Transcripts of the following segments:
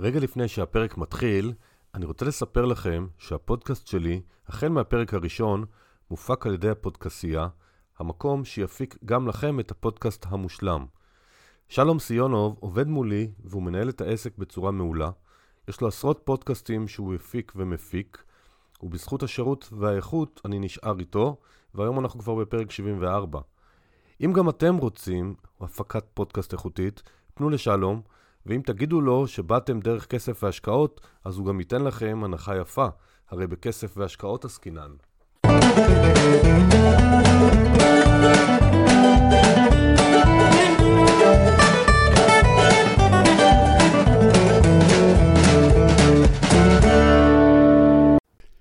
רגע לפני שהפרק מתחיל, אני רוצה לספר לכם שהפודקאסט שלי, החל מהפרק הראשון, מופק על ידי הפודקסייה, המקום שיפיק גם לכם את הפודקאסט המושלם. שלום סיונוב עובד מולי והוא מנהל את העסק בצורה מעולה. יש לו עשרות פודקאסטים שהוא הפיק ומפיק, ובזכות השירות והאיכות אני נשאר איתו, והיום אנחנו כבר בפרק 74. אם גם אתם רוצים הפקת פודקאסט איכותית, פנו לשלום, ואם תגידו לו שבאתם דרך כסף והשקעות, אז הוא גם ייתן לכם הנחה יפה, הרי בכסף והשקעות עסקינן.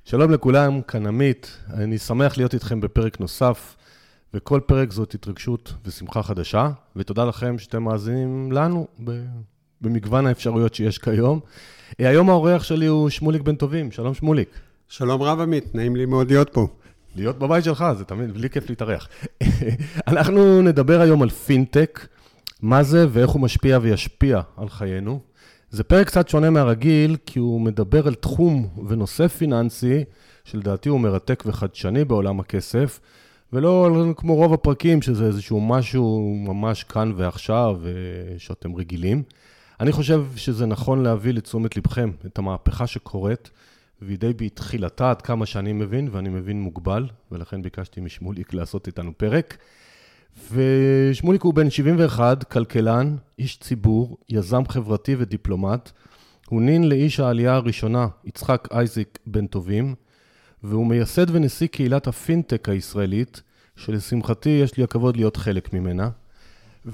שלום לכולם, כאן עמית, אני שמח להיות איתכם בפרק נוסף, וכל פרק זאת התרגשות ושמחה חדשה, ותודה לכם שאתם מאזינים לנו במגוון האפשרויות שיש כיום. היום האורח שלי הוא שמוליק בן טובים, שלום שמוליק. שלום רב עמית, נעים לי מאוד להיות פה. להיות בבית שלך, זה תמיד, בלי כיף להתארח. אנחנו נדבר היום על פינטק, מה זה ואיך הוא משפיע וישפיע על חיינו. זה פרק קצת שונה מהרגיל, כי הוא מדבר על תחום ונושא פיננסי, שלדעתי הוא מרתק וחדשני בעולם הכסף, ולא כמו רוב הפרקים, שזה איזשהו משהו ממש כאן ועכשיו, אה, שאתם רגילים. אני חושב שזה נכון להביא לתשומת לבכם את המהפכה שקורית, והיא די בתחילתה עד כמה שאני מבין, ואני מבין מוגבל, ולכן ביקשתי משמוליק לעשות איתנו פרק. ושמוליק הוא בן 71, כלכלן, איש ציבור, יזם חברתי ודיפלומט. הוא נין לאיש העלייה הראשונה, יצחק אייזיק בן טובים, והוא מייסד ונשיא קהילת הפינטק הישראלית, שלשמחתי יש לי הכבוד להיות חלק ממנה.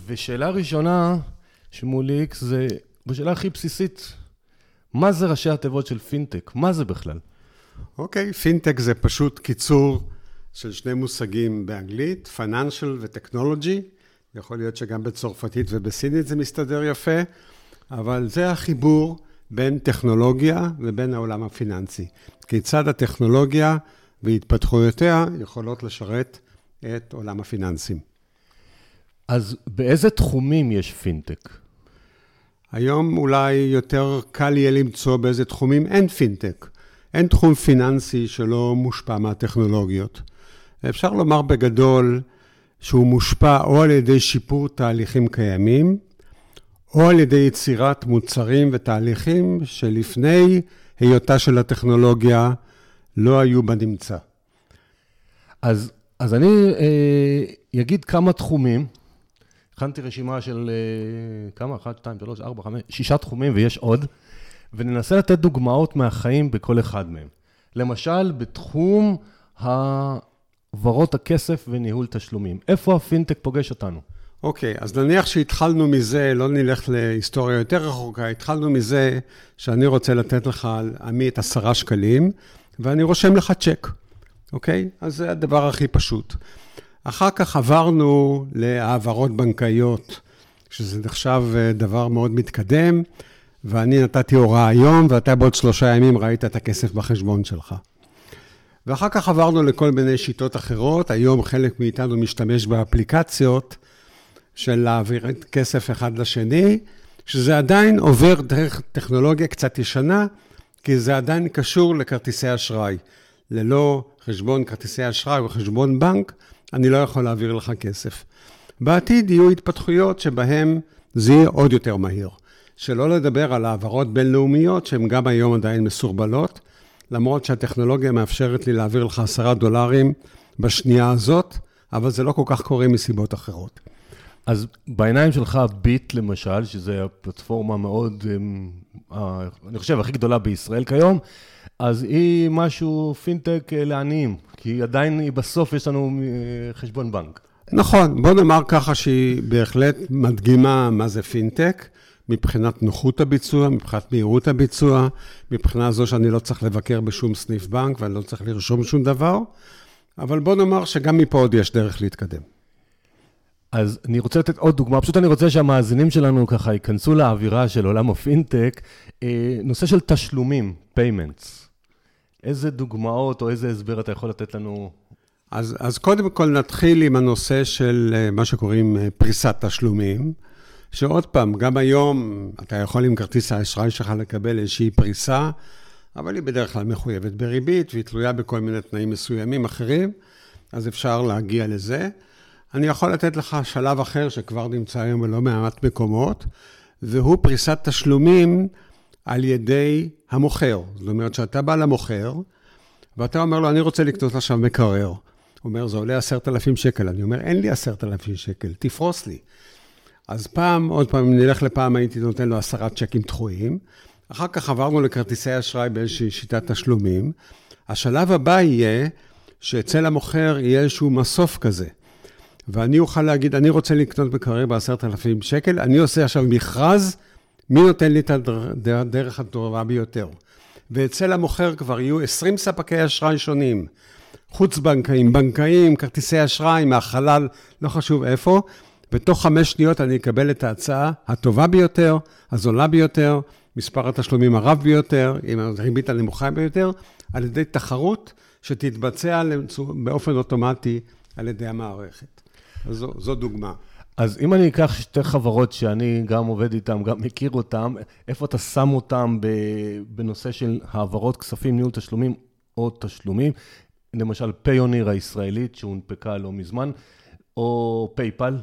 ושאלה ראשונה, שמוליק, זה בשאלה הכי בסיסית, מה זה ראשי התיבות של פינטק? מה זה בכלל? אוקיי, okay, פינטק זה פשוט קיצור של שני מושגים באנגלית, Financial ו-Technology. יכול להיות שגם בצרפתית ובסינית זה מסתדר יפה, אבל זה החיבור בין טכנולוגיה ובין העולם הפיננסי. כיצד הטכנולוגיה והתפתחויותיה יכולות לשרת את עולם הפיננסים. אז באיזה תחומים יש פינטק? היום אולי יותר קל יהיה למצוא באיזה תחומים אין פינטק. אין תחום פיננסי שלא מושפע מהטכנולוגיות. אפשר לומר בגדול שהוא מושפע או על ידי שיפור תהליכים קיימים, או על ידי יצירת מוצרים ותהליכים שלפני היותה של הטכנולוגיה לא היו בנמצא. אז, אז אני אה, אגיד כמה תחומים. הכנתי רשימה של אה, כמה? 1, 2, 3, 4, 5, 6 תחומים ויש עוד, וננסה לתת דוגמאות מהחיים בכל אחד מהם. למשל, בתחום העברות הכסף וניהול תשלומים. איפה הפינטק פוגש אותנו? אוקיי, okay, אז נניח שהתחלנו מזה, לא נלך להיסטוריה יותר רחוקה, התחלנו מזה שאני רוצה לתת לך, עמית, עשרה שקלים, ואני רושם לך צ'ק, אוקיי? Okay? אז זה הדבר הכי פשוט. אחר כך עברנו להעברות בנקאיות, שזה נחשב אה, דבר מאוד מתקדם, ואני נתתי הוראה היום, ואתה בעוד שלושה ימים ראית את הכסף בחשבון שלך. ואחר כך עברנו לכל מיני שיטות אחרות, היום חלק מאיתנו משתמש באפליקציות של להעביר את כסף אחד לשני, שזה עדיין עובר דרך טכנולוגיה קצת ישנה, כי זה עדיין קשור לכרטיסי אשראי. ללא חשבון כרטיסי אשראי או חשבון בנק, אני לא יכול להעביר לך כסף. בעתיד יהיו התפתחויות שבהן זה יהיה עוד יותר מהיר. שלא לדבר על העברות בינלאומיות שהן גם היום עדיין מסורבלות, למרות שהטכנולוגיה מאפשרת לי להעביר לך עשרה דולרים בשנייה הזאת, אבל זה לא כל כך קורה מסיבות אחרות. אז בעיניים שלך ביט למשל, שזו הפלטפורמה מאוד, אמ, אני חושב, הכי גדולה בישראל כיום, אז היא משהו פינטק אה, לעניים, כי עדיין היא בסוף יש לנו אה, חשבון בנק. נכון, בוא נאמר ככה שהיא בהחלט מדגימה מה זה פינטק, מבחינת נוחות הביצוע, מבחינת מהירות הביצוע, מבחינה זו שאני לא צריך לבקר בשום סניף בנק ואני לא צריך לרשום שום דבר, אבל בוא נאמר שגם מפה עוד יש דרך להתקדם. אז אני רוצה לתת עוד דוגמה, פשוט אני רוצה שהמאזינים שלנו ככה ייכנסו לאווירה של עולם הפינטק, אה, נושא של תשלומים, payments. איזה דוגמאות או איזה הסבר אתה יכול לתת לנו? אז, אז קודם כל נתחיל עם הנושא של אה, מה שקוראים אה, פריסת תשלומים, שעוד פעם, גם היום אתה יכול עם כרטיס האשראי שלך לקבל איזושהי פריסה, אבל היא בדרך כלל מחויבת בריבית והיא תלויה בכל מיני תנאים מסוימים אחרים, אז אפשר להגיע לזה. אני יכול לתת לך שלב אחר שכבר נמצא היום בלא מעט מקומות, והוא פריסת תשלומים על ידי המוכר. זאת אומרת שאתה בא למוכר, ואתה אומר לו, אני רוצה לקנות עכשיו מקרר. הוא אומר, זה עולה עשרת אלפים שקל. אני אומר, אין לי עשרת אלפים שקל, תפרוס לי. אז פעם, עוד פעם, נלך לפעם, הייתי נותן לו עשרה צ'קים דחויים. אחר כך עברנו לכרטיסי אשראי באיזושהי שיטת תשלומים. השלב הבא יהיה שאצל המוכר יהיה איזשהו מסוף כזה. ואני אוכל להגיד, אני רוצה לקנות מקרר בעשרת אלפים שקל, אני עושה עכשיו מכרז, מי נותן לי את הדרך הטובה ביותר. ואצל המוכר כבר יהיו 20 ספקי אשראי שונים, חוץ-בנקאיים, בנקאיים, כרטיסי אשראי, מהחלל, לא חשוב איפה, ותוך חמש שניות אני אקבל את ההצעה הטובה ביותר, הזולה ביותר, מספר התשלומים הרב ביותר, עם הריבית הנמוכה ביותר, על ידי תחרות שתתבצע באופן אוטומטי על ידי המערכת. זו, זו דוגמה. אז אם אני אקח שתי חברות שאני גם עובד איתן, גם מכיר אותן, איפה אתה שם אותן בנושא של העברות כספים, ניהול תשלומים או תשלומים? למשל, פיוניר הישראלית שהונפקה לא מזמן, או פייפל,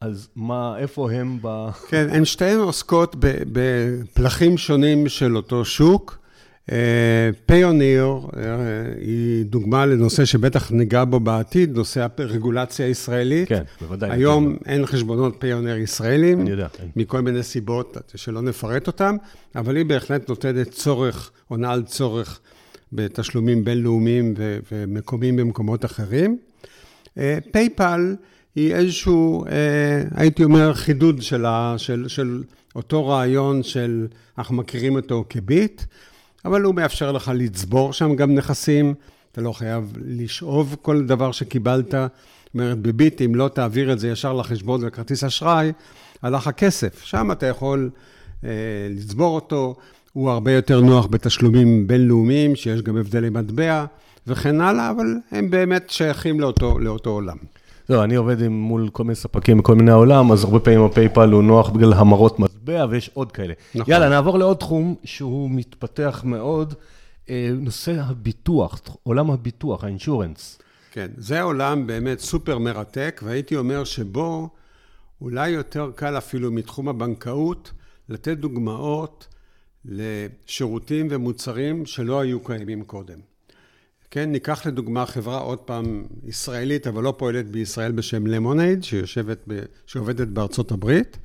אז מה, איפה הם ב... כן, הן שתיהן עוסקות בפלחים שונים של אותו שוק. פיוניר אה, היא דוגמה לנושא שבטח ניגע בו בעתיד, נושא הרגולציה הישראלית. כן, בוודאי. היום. אין חשבונות פיוניר ישראלים. אני יודע, כן. מכל מיני סיבות שלא נפרט אותן, אבל היא בהחלט נותנת צורך, עונה על צורך בתשלומים בינלאומיים ומקומיים במקומות אחרים. פייפל uh, היא איזשהו, הייתי אומר, חידוד של, ה, של, של אותו רעיון של, אנחנו מכירים אותו כביט. אבל הוא מאפשר לך לצבור שם גם נכסים, אתה לא חייב לשאוב כל דבר שקיבלת. זאת אומרת, בביט, אם לא תעביר את זה ישר לחשבון וכרטיס אשראי, הלך הכסף. שם אתה יכול אה, לצבור אותו, הוא הרבה יותר נוח בתשלומים בינלאומיים, שיש גם הבדלי מטבע וכן הלאה, אבל הם באמת שייכים לאותו, לאותו עולם. זהו, אני עובד עם, מול כל מיני ספקים מכל מיני העולם, אז הרבה פעמים הפייפל הוא נוח בגלל המרות מטבע, ויש עוד כאלה. נכון. יאללה, נעבור לעוד תחום שהוא מתפתח מאוד, אה, נושא הביטוח, עולם הביטוח, האינשורנס. כן, זה עולם באמת סופר מרתק, והייתי אומר שבו אולי יותר קל אפילו מתחום הבנקאות, לתת דוגמאות לשירותים ומוצרים שלא היו קיימים קודם. כן, ניקח לדוגמה חברה, עוד פעם, ישראלית, אבל לא פועלת בישראל בשם למונייד, שיושבת, ב, שעובדת בארצות הברית.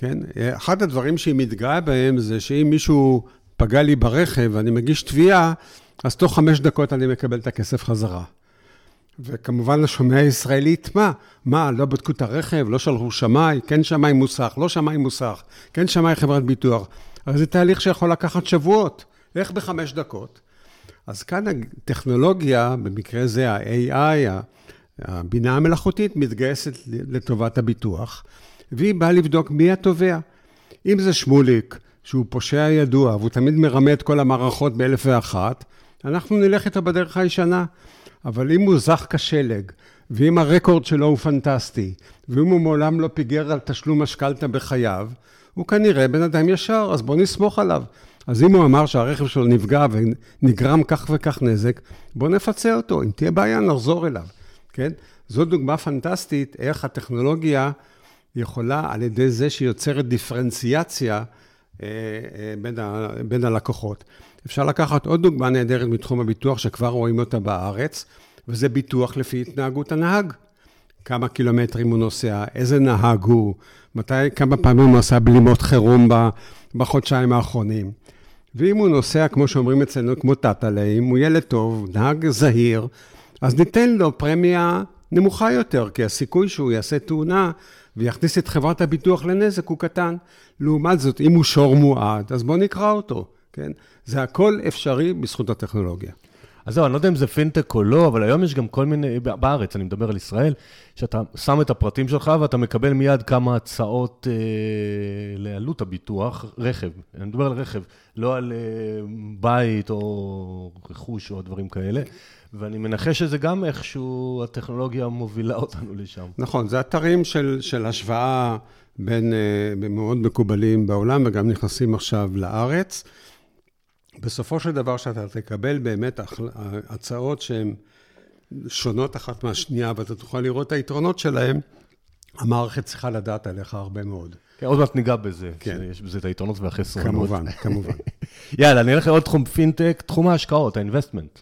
כן, אחד הדברים שהיא מתגאה בהם זה שאם מישהו פגע לי ברכב ואני מגיש תביעה, אז תוך חמש דקות אני מקבל את הכסף חזרה. וכמובן לשומע הישראלית, מה? מה, לא בדקו את הרכב, לא שלחו שמאי, כן שמאי מוסך, לא שמאי מוסך, כן שמאי חברת ביטוח. הרי זה תהליך שיכול לקחת שבועות. איך בחמש דקות? אז כאן הטכנולוגיה, במקרה זה ה-AI, הבינה המלאכותית, מתגייסת לטובת הביטוח, והיא באה לבדוק מי התובע. אם זה שמוליק, שהוא פושע ידוע, והוא תמיד מרמה את כל המערכות באלף ואחת, אנחנו נלך איתו בדרך הישנה. אבל אם הוא זך כשלג, ואם הרקורד שלו הוא פנטסטי, ואם הוא מעולם לא פיגר על תשלום משכנתה בחייו, הוא כנראה בן אדם ישר, אז בואו נסמוך עליו. אז אם הוא אמר שהרכב שלו נפגע ונגרם כך וכך נזק, בואו נפצה אותו. אם תהיה בעיה, נחזור אליו, כן? זו דוגמה פנטסטית איך הטכנולוגיה יכולה, על ידי זה שהיא יוצרת דיפרנציאציה אה, אה, בין, ה, בין הלקוחות. אפשר לקחת עוד דוגמה נהדרת מתחום הביטוח, שכבר רואים אותה בארץ, וזה ביטוח לפי התנהגות הנהג. כמה קילומטרים הוא נוסע, איזה נהג הוא, מתי, כמה פעמים הוא עשה בלימות חירום בחודשיים האחרונים. ואם הוא נוסע, כמו שאומרים אצלנו, כמו טאטאלה, אם הוא ילד טוב, נהג זהיר, אז ניתן לו פרמיה נמוכה יותר, כי הסיכוי שהוא יעשה תאונה ויכניס את חברת הביטוח לנזק הוא קטן. לעומת זאת, אם הוא שור מועד, אז בואו נקרא אותו, כן? זה הכל אפשרי בזכות הטכנולוגיה. אז זהו, אני לא יודע אם זה פינטק או לא, אבל היום יש גם כל מיני, בארץ, אני מדבר על ישראל, שאתה שם את הפרטים שלך ואתה מקבל מיד כמה הצעות אה, לעלות הביטוח, רכב, אני מדבר על רכב, לא על אה, בית או רכוש או דברים כאלה. ואני מנחש שזה גם איכשהו, הטכנולוגיה מובילה אותנו לשם. נכון, זה אתרים של, של השוואה בין, אה, מאוד מקובלים בעולם וגם נכנסים עכשיו לארץ. בסופו של דבר, שאתה תקבל באמת הצעות שהן שונות אחת מהשנייה, ואתה תוכל לראות את היתרונות שלהן, המערכת צריכה לדעת עליך הרבה מאוד. כן, עוד מעט ניגע בזה, כן. שיש בזה את היתרונות והחסרונות. כמובן, כמובן. יאללה, נלך לעוד תחום פינטק, תחום ההשקעות, האינבסטמנט.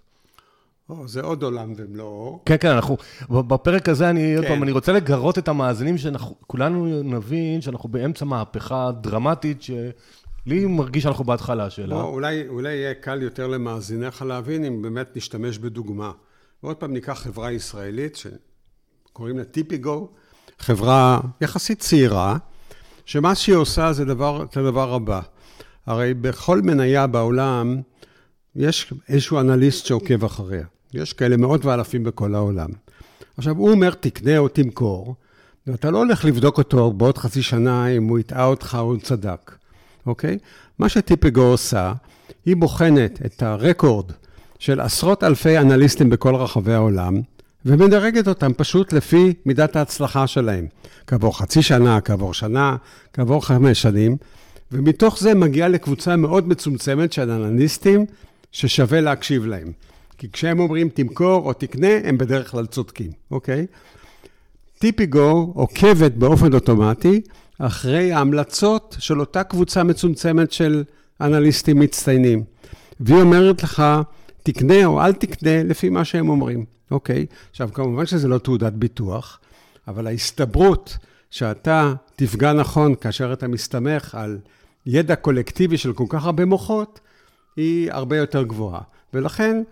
או, זה עוד עולם ומלואו. כן, כן, אנחנו, בפרק הזה, אני, כן. עוד פעם, אני רוצה לגרות את המאזינים, שכולנו נבין שאנחנו באמצע מהפכה דרמטית, שלי מרגיש שאנחנו בהתחלה שלה. או, אולי, אולי יהיה קל יותר למאזיניך להבין אם באמת נשתמש בדוגמה. ועוד פעם ניקח חברה ישראלית, שקוראים לה טיפיגו, חברה יחסית צעירה, שמה שהיא עושה זה דבר, את הדבר הבא. הרי בכל מניה בעולם יש איזשהו אנליסט שעוקב אחריה. יש כאלה מאות ואלפים בכל העולם. עכשיו, הוא אומר, תקנה או תמכור, ואתה לא הולך לבדוק אותו בעוד חצי שנה אם הוא הטעה אותך או הוא צדק, אוקיי? מה שטיפיגו עושה, היא בוחנת את הרקורד של עשרות אלפי אנליסטים בכל רחבי העולם, ומדרגת אותם פשוט לפי מידת ההצלחה שלהם. כעבור חצי שנה, כעבור שנה, כעבור חמש שנים, ומתוך זה מגיעה לקבוצה מאוד מצומצמת של אנליסטים ששווה להקשיב להם. כי כשהם אומרים תמכור או תקנה, הם בדרך כלל צודקים, אוקיי? טיפיגו עוקבת באופן אוטומטי אחרי ההמלצות של אותה קבוצה מצומצמת של אנליסטים מצטיינים. והיא אומרת לך, תקנה או אל תקנה לפי מה שהם אומרים, אוקיי? עכשיו, כמובן שזה לא תעודת ביטוח, אבל ההסתברות שאתה תפגע נכון כאשר אתה מסתמך על ידע קולקטיבי של כל כך הרבה מוחות, היא הרבה יותר גבוהה. ולכן,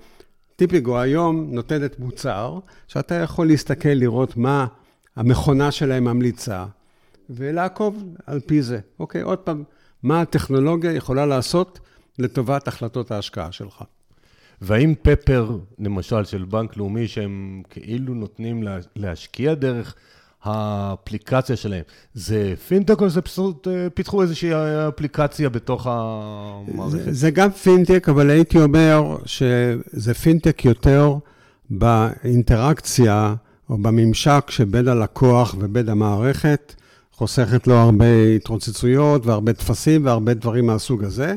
טיפיגו היום נותנת מוצר, שאתה יכול להסתכל, לראות מה המכונה שלהם ממליצה, ולעקוב על פי זה. אוקיי, עוד פעם, מה הטכנולוגיה יכולה לעשות לטובת החלטות ההשקעה שלך. והאם פפר, למשל, של בנק לאומי, שהם כאילו נותנים להשקיע דרך האפליקציה שלהם, זה פינטק או זה פשוט אה, פיתחו איזושהי אפליקציה בתוך המערכת? זה, זה גם פינטק, אבל הייתי אומר שזה פינטק יותר באינטראקציה או בממשק שבין הלקוח ובין המערכת, חוסכת לו הרבה התרוצצויות והרבה טפסים והרבה דברים מהסוג הזה,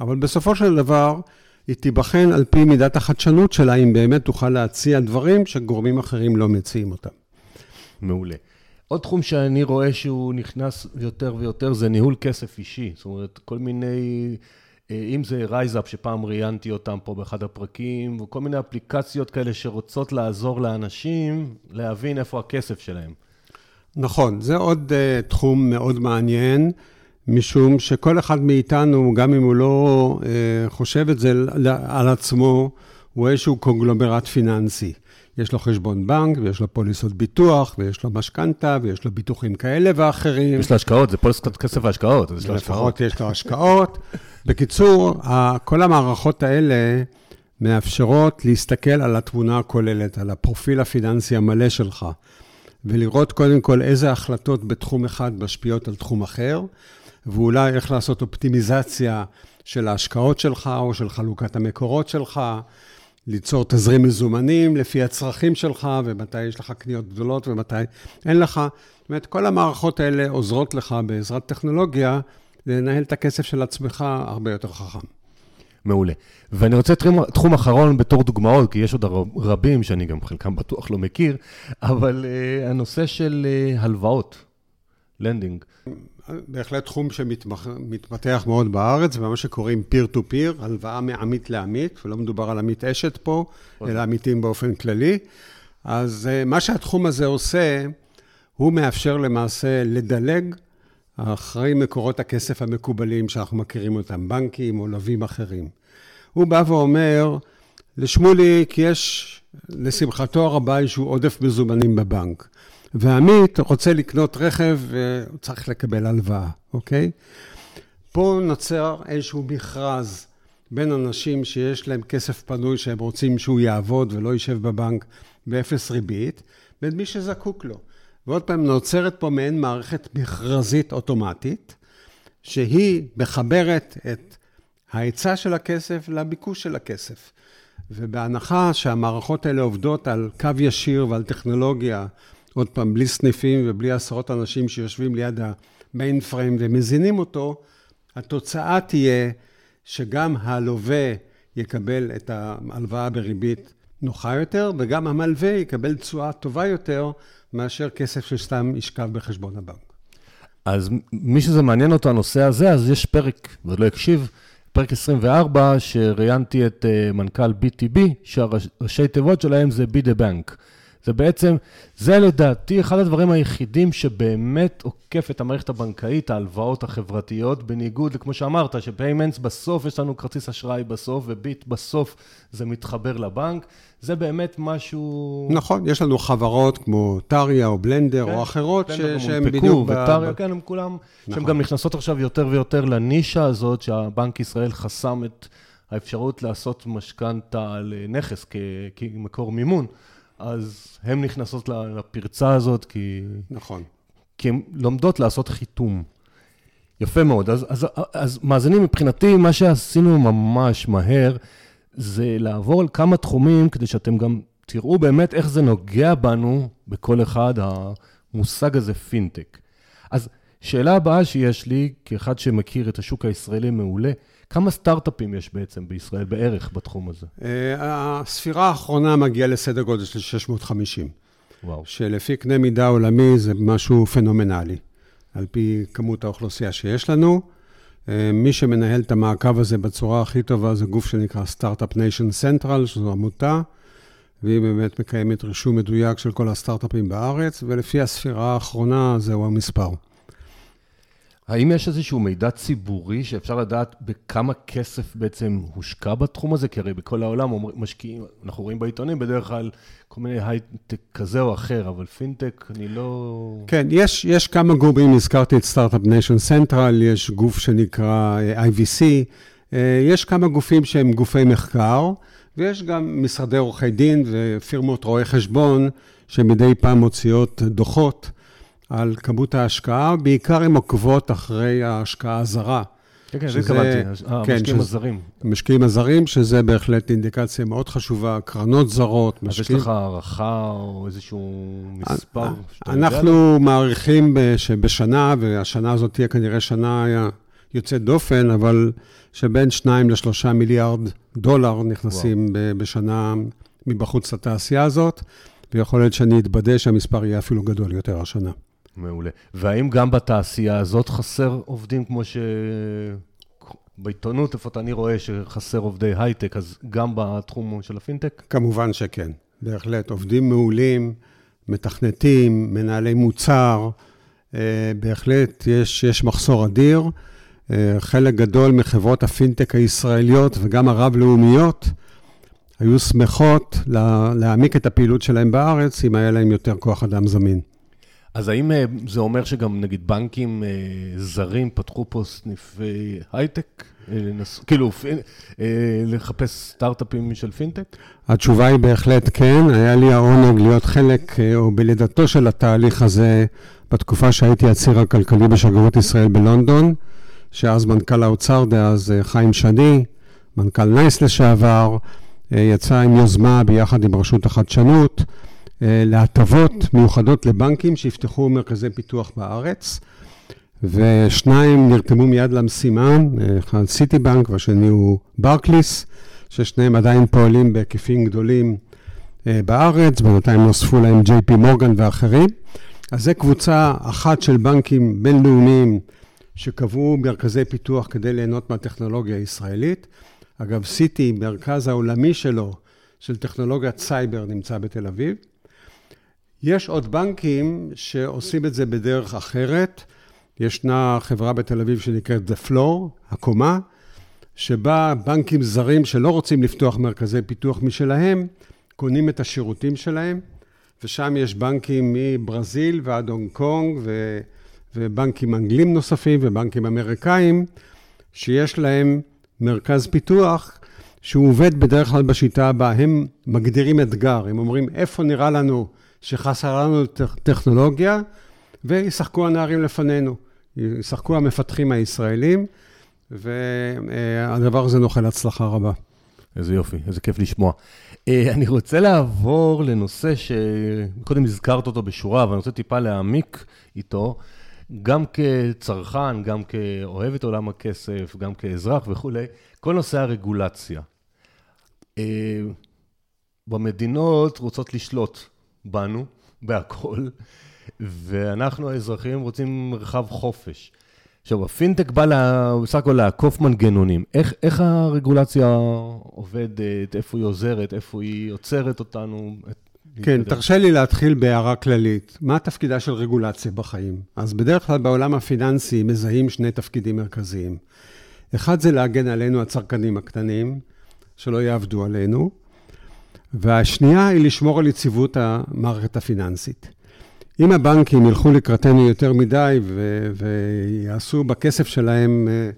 אבל בסופו של דבר, היא תיבחן על פי מידת החדשנות שלה, אם באמת תוכל להציע דברים שגורמים אחרים לא מציעים אותם. מעולה. עוד תחום שאני רואה שהוא נכנס יותר ויותר זה ניהול כסף אישי. זאת אומרת, כל מיני, אה, אם זה רייזאפ, שפעם ראיינתי אותם פה באחד הפרקים, וכל מיני אפליקציות כאלה שרוצות לעזור לאנשים להבין איפה הכסף שלהם. נכון, זה עוד אה, תחום מאוד מעניין, משום שכל אחד מאיתנו, גם אם הוא לא אה, חושב את זה על עצמו, הוא איזשהו קונגלומרט פיננסי. יש לו חשבון בנק, ויש לו פוליסות ביטוח, ויש לו משכנתה, ויש לו ביטוחים כאלה ואחרים. יש לו השקעות, זה פוליסות כסף והשקעות, יש לו השקעות. לפחות יש לו השקעות. בקיצור, כל המערכות האלה מאפשרות להסתכל על התמונה הכוללת, על הפרופיל הפיננסי המלא שלך, ולראות קודם כל איזה החלטות בתחום אחד משפיעות על תחום אחר, ואולי איך לעשות אופטימיזציה של ההשקעות שלך, או של חלוקת המקורות שלך. ליצור תזרים מזומנים לפי הצרכים שלך, ומתי יש לך קניות גדולות ומתי אין לך. זאת אומרת, כל המערכות האלה עוזרות לך בעזרת טכנולוגיה לנהל את הכסף של עצמך הרבה יותר חכם. מעולה. ואני רוצה תחום, תחום אחרון בתור דוגמאות, כי יש עוד רבים שאני גם חלקם בטוח לא מכיר, אבל uh, הנושא של uh, הלוואות, לנדינג. בהחלט תחום שמתפתח מאוד בארץ, ומה שקוראים peer to peer, הלוואה מעמית לעמית, ולא מדובר על עמית אשת פה, אלא עמיתים באופן כללי. אז אה, מה שהתחום הזה עושה, הוא מאפשר למעשה לדלג אחרי מקורות הכסף המקובלים שאנחנו מכירים אותם, בנקים או לווים אחרים. הוא בא ואומר, לשמוליק יש, לשמחתו הרבה, איזשהו עודף מזומנים בבנק. ועמית רוצה לקנות רכב וצריך לקבל הלוואה, אוקיי? פה נוצר איזשהו מכרז בין אנשים שיש להם כסף פנוי שהם רוצים שהוא יעבוד ולא יישב בבנק באפס ריבית, בין מי שזקוק לו. ועוד פעם, נוצרת פה מעין מערכת מכרזית אוטומטית, שהיא מחברת את ההיצע של הכסף לביקוש של הכסף. ובהנחה שהמערכות האלה עובדות על קו ישיר ועל טכנולוגיה עוד פעם, בלי סניפים ובלי עשרות אנשים שיושבים ליד המיין פריים ומזינים אותו, התוצאה תהיה שגם הלווה יקבל את ההלוואה בריבית נוחה יותר, וגם המלווה יקבל תשואה טובה יותר מאשר כסף שסתם ישכב בחשבון הבנק. אז מי שזה מעניין אותו, הנושא הזה, אז יש פרק, ולא הקשיב, פרק 24, שראיינתי את uh, מנכ"ל BTB, שהראשי תיבות שלהם זה be the bank. זה בעצם, זה לדעתי אחד הדברים היחידים שבאמת עוקף את המערכת הבנקאית, ההלוואות החברתיות, בניגוד לכמו שאמרת, שפיימנטס בסוף יש לנו כרטיס אשראי בסוף, וביט בסוף זה מתחבר לבנק. זה באמת משהו... נכון, יש לנו חברות כמו טריה או בלנדר כן, או אחרות שהן בדיוק... וטריה, ב... כן, הם כולם, נכון. שהן גם נכנסות עכשיו יותר ויותר לנישה הזאת, שהבנק ישראל חסם את האפשרות לעשות משכנתה על נכס כמקור מימון. אז הן נכנסות לפרצה הזאת, כי... נכון. כי הן לומדות לעשות חיתום. יפה מאוד. אז, אז, אז מאזינים, מבחינתי, מה שעשינו ממש מהר, זה לעבור על כמה תחומים, כדי שאתם גם תראו באמת איך זה נוגע בנו, בכל אחד, המושג הזה פינטק. אז שאלה הבאה שיש לי, כאחד שמכיר את השוק הישראלי מעולה, כמה סטארט-אפים יש בעצם בישראל בערך בתחום הזה? אה, הספירה האחרונה מגיעה לסדר גודל של 650. וואו. שלפי קנה מידה עולמי זה משהו פנומנלי, על פי כמות האוכלוסייה שיש לנו. אה, מי שמנהל את המעקב הזה בצורה הכי טובה זה גוף שנקרא Start-Up Nation Central, שזו עמותה, והיא באמת מקיימת רישום מדויק של כל הסטארט-אפים בארץ, ולפי הספירה האחרונה זהו המספר. האם יש איזשהו מידע ציבורי שאפשר לדעת בכמה כסף בעצם הושקע בתחום הזה? כי הרי בכל העולם משקיעים, אנחנו רואים בעיתונים בדרך כלל כל מיני הייטק כזה או אחר, אבל פינטק, אני לא... כן, יש, יש כמה גורמים, הזכרתי את Start-Up Nation Central, יש גוף שנקרא אה, IVC, אה, יש כמה גופים שהם גופי מחקר, ויש גם משרדי עורכי דין ופירמות רואי חשבון, שמדי פעם מוציאות דוחות. על כמות ההשקעה, בעיקר הן עוקבות אחרי ההשקעה הזרה. כן, כן, זה התכוונתי, אה, כן, המשקיעים הזרים. המשקיעים הזרים, שזה בהחלט אינדיקציה מאוד חשובה, קרנות זרות, משקיעים... אז יש לך הערכה או איזשהו מספר? אנחנו מעריכים שבשנה, והשנה הזאת תהיה כנראה שנה יוצאת דופן, אבל שבין 2 ל-3 מיליארד דולר נכנסים וואו. בשנה מבחוץ לתעשייה הזאת, ויכול להיות שאני אתבדה שהמספר יהיה אפילו גדול יותר השנה. מעולה. והאם גם בתעשייה הזאת חסר עובדים כמו ש... בעיתונות, איפה אני רואה שחסר עובדי הייטק, אז גם בתחום של הפינטק? כמובן שכן, בהחלט. עובדים מעולים, מתכנתים, מנהלי מוצר, אה, בהחלט יש, יש מחסור אדיר. אה, חלק גדול מחברות הפינטק הישראליות וגם הרב-לאומיות היו שמחות להעמיק את הפעילות שלהם בארץ, אם היה להם יותר כוח אדם זמין. אז האם אה, זה אומר שגם, נגיד, בנקים אה, זרים פתחו פה סניפי הייטק? אה, כאילו, לחפש סטארט-אפים של פינטק? התשובה היא בהחלט כן. היה לי העונג להיות חלק, או בלידתו של התהליך הזה, בתקופה שהייתי הציר הכלכלי בשגרירות ישראל בלונדון, שאז מנכ"ל האוצר דאז, חיים שני, מנכ"ל נייס לשעבר, יצא עם יוזמה ביחד עם רשות החדשנות. אה, להטבות מיוחדות לבנקים שיפתחו מרכזי פיתוח בארץ, ושניים נרתמו מיד למשימה, אחד סיטי בנק והשני הוא ברקליס, ששניהם עדיין פועלים בהיקפים גדולים אה, בארץ, בינתיים נוספו להם ג'יי פי מורגן ואחרים. אז זו קבוצה אחת של בנקים בינלאומיים שקבעו מרכזי פיתוח כדי ליהנות מהטכנולוגיה הישראלית. אגב, סיטי, מרכז העולמי שלו, של טכנולוגיית סייבר, נמצא בתל אביב. יש עוד בנקים שעושים את זה בדרך אחרת. ישנה חברה בתל אביב שנקראת The Floor, הקומה, שבה בנקים זרים שלא רוצים לפתוח מרכזי פיתוח משלהם, קונים את השירותים שלהם, ושם יש בנקים מברזיל ועד הונג קונג, ו... ובנקים אנגלים נוספים ובנקים אמריקאים, שיש להם מרכז פיתוח שהוא עובד בדרך כלל בשיטה הבאה. הם מגדירים אתגר, הם אומרים, איפה נראה לנו שחסרה לנו טכנולוגיה, וישחקו הנערים לפנינו. ישחקו המפתחים הישראלים, והדבר הזה נוחל הצלחה רבה. איזה יופי, איזה כיף לשמוע. אה, אני רוצה לעבור לנושא שקודם הזכרת אותו בשורה, אבל אני רוצה טיפה להעמיק איתו, גם כצרכן, גם כאוהב את עולם הכסף, גם כאזרח וכולי, כל נושא הרגולציה. אה, במדינות רוצות לשלוט בנו, בהכל, ואנחנו האזרחים רוצים מרחב חופש. עכשיו, הפינטק בא בסך הכל לעקוף מנגנונים. איך, איך הרגולציה עובדת, איפה היא עוזרת, איפה היא עוצרת אותנו? כן, תרשה לי להתחיל בהערה כללית. מה תפקידה של רגולציה בחיים? אז בדרך כלל בעולם הפיננסי מזהים שני תפקידים מרכזיים. אחד זה להגן עלינו, הצרכנים הקטנים, שלא יעבדו עלינו, והשנייה היא לשמור על יציבות המערכת הפיננסית. אם הבנקים ילכו לקראתנו יותר מדי ו- ויעשו בכסף שלהם אה,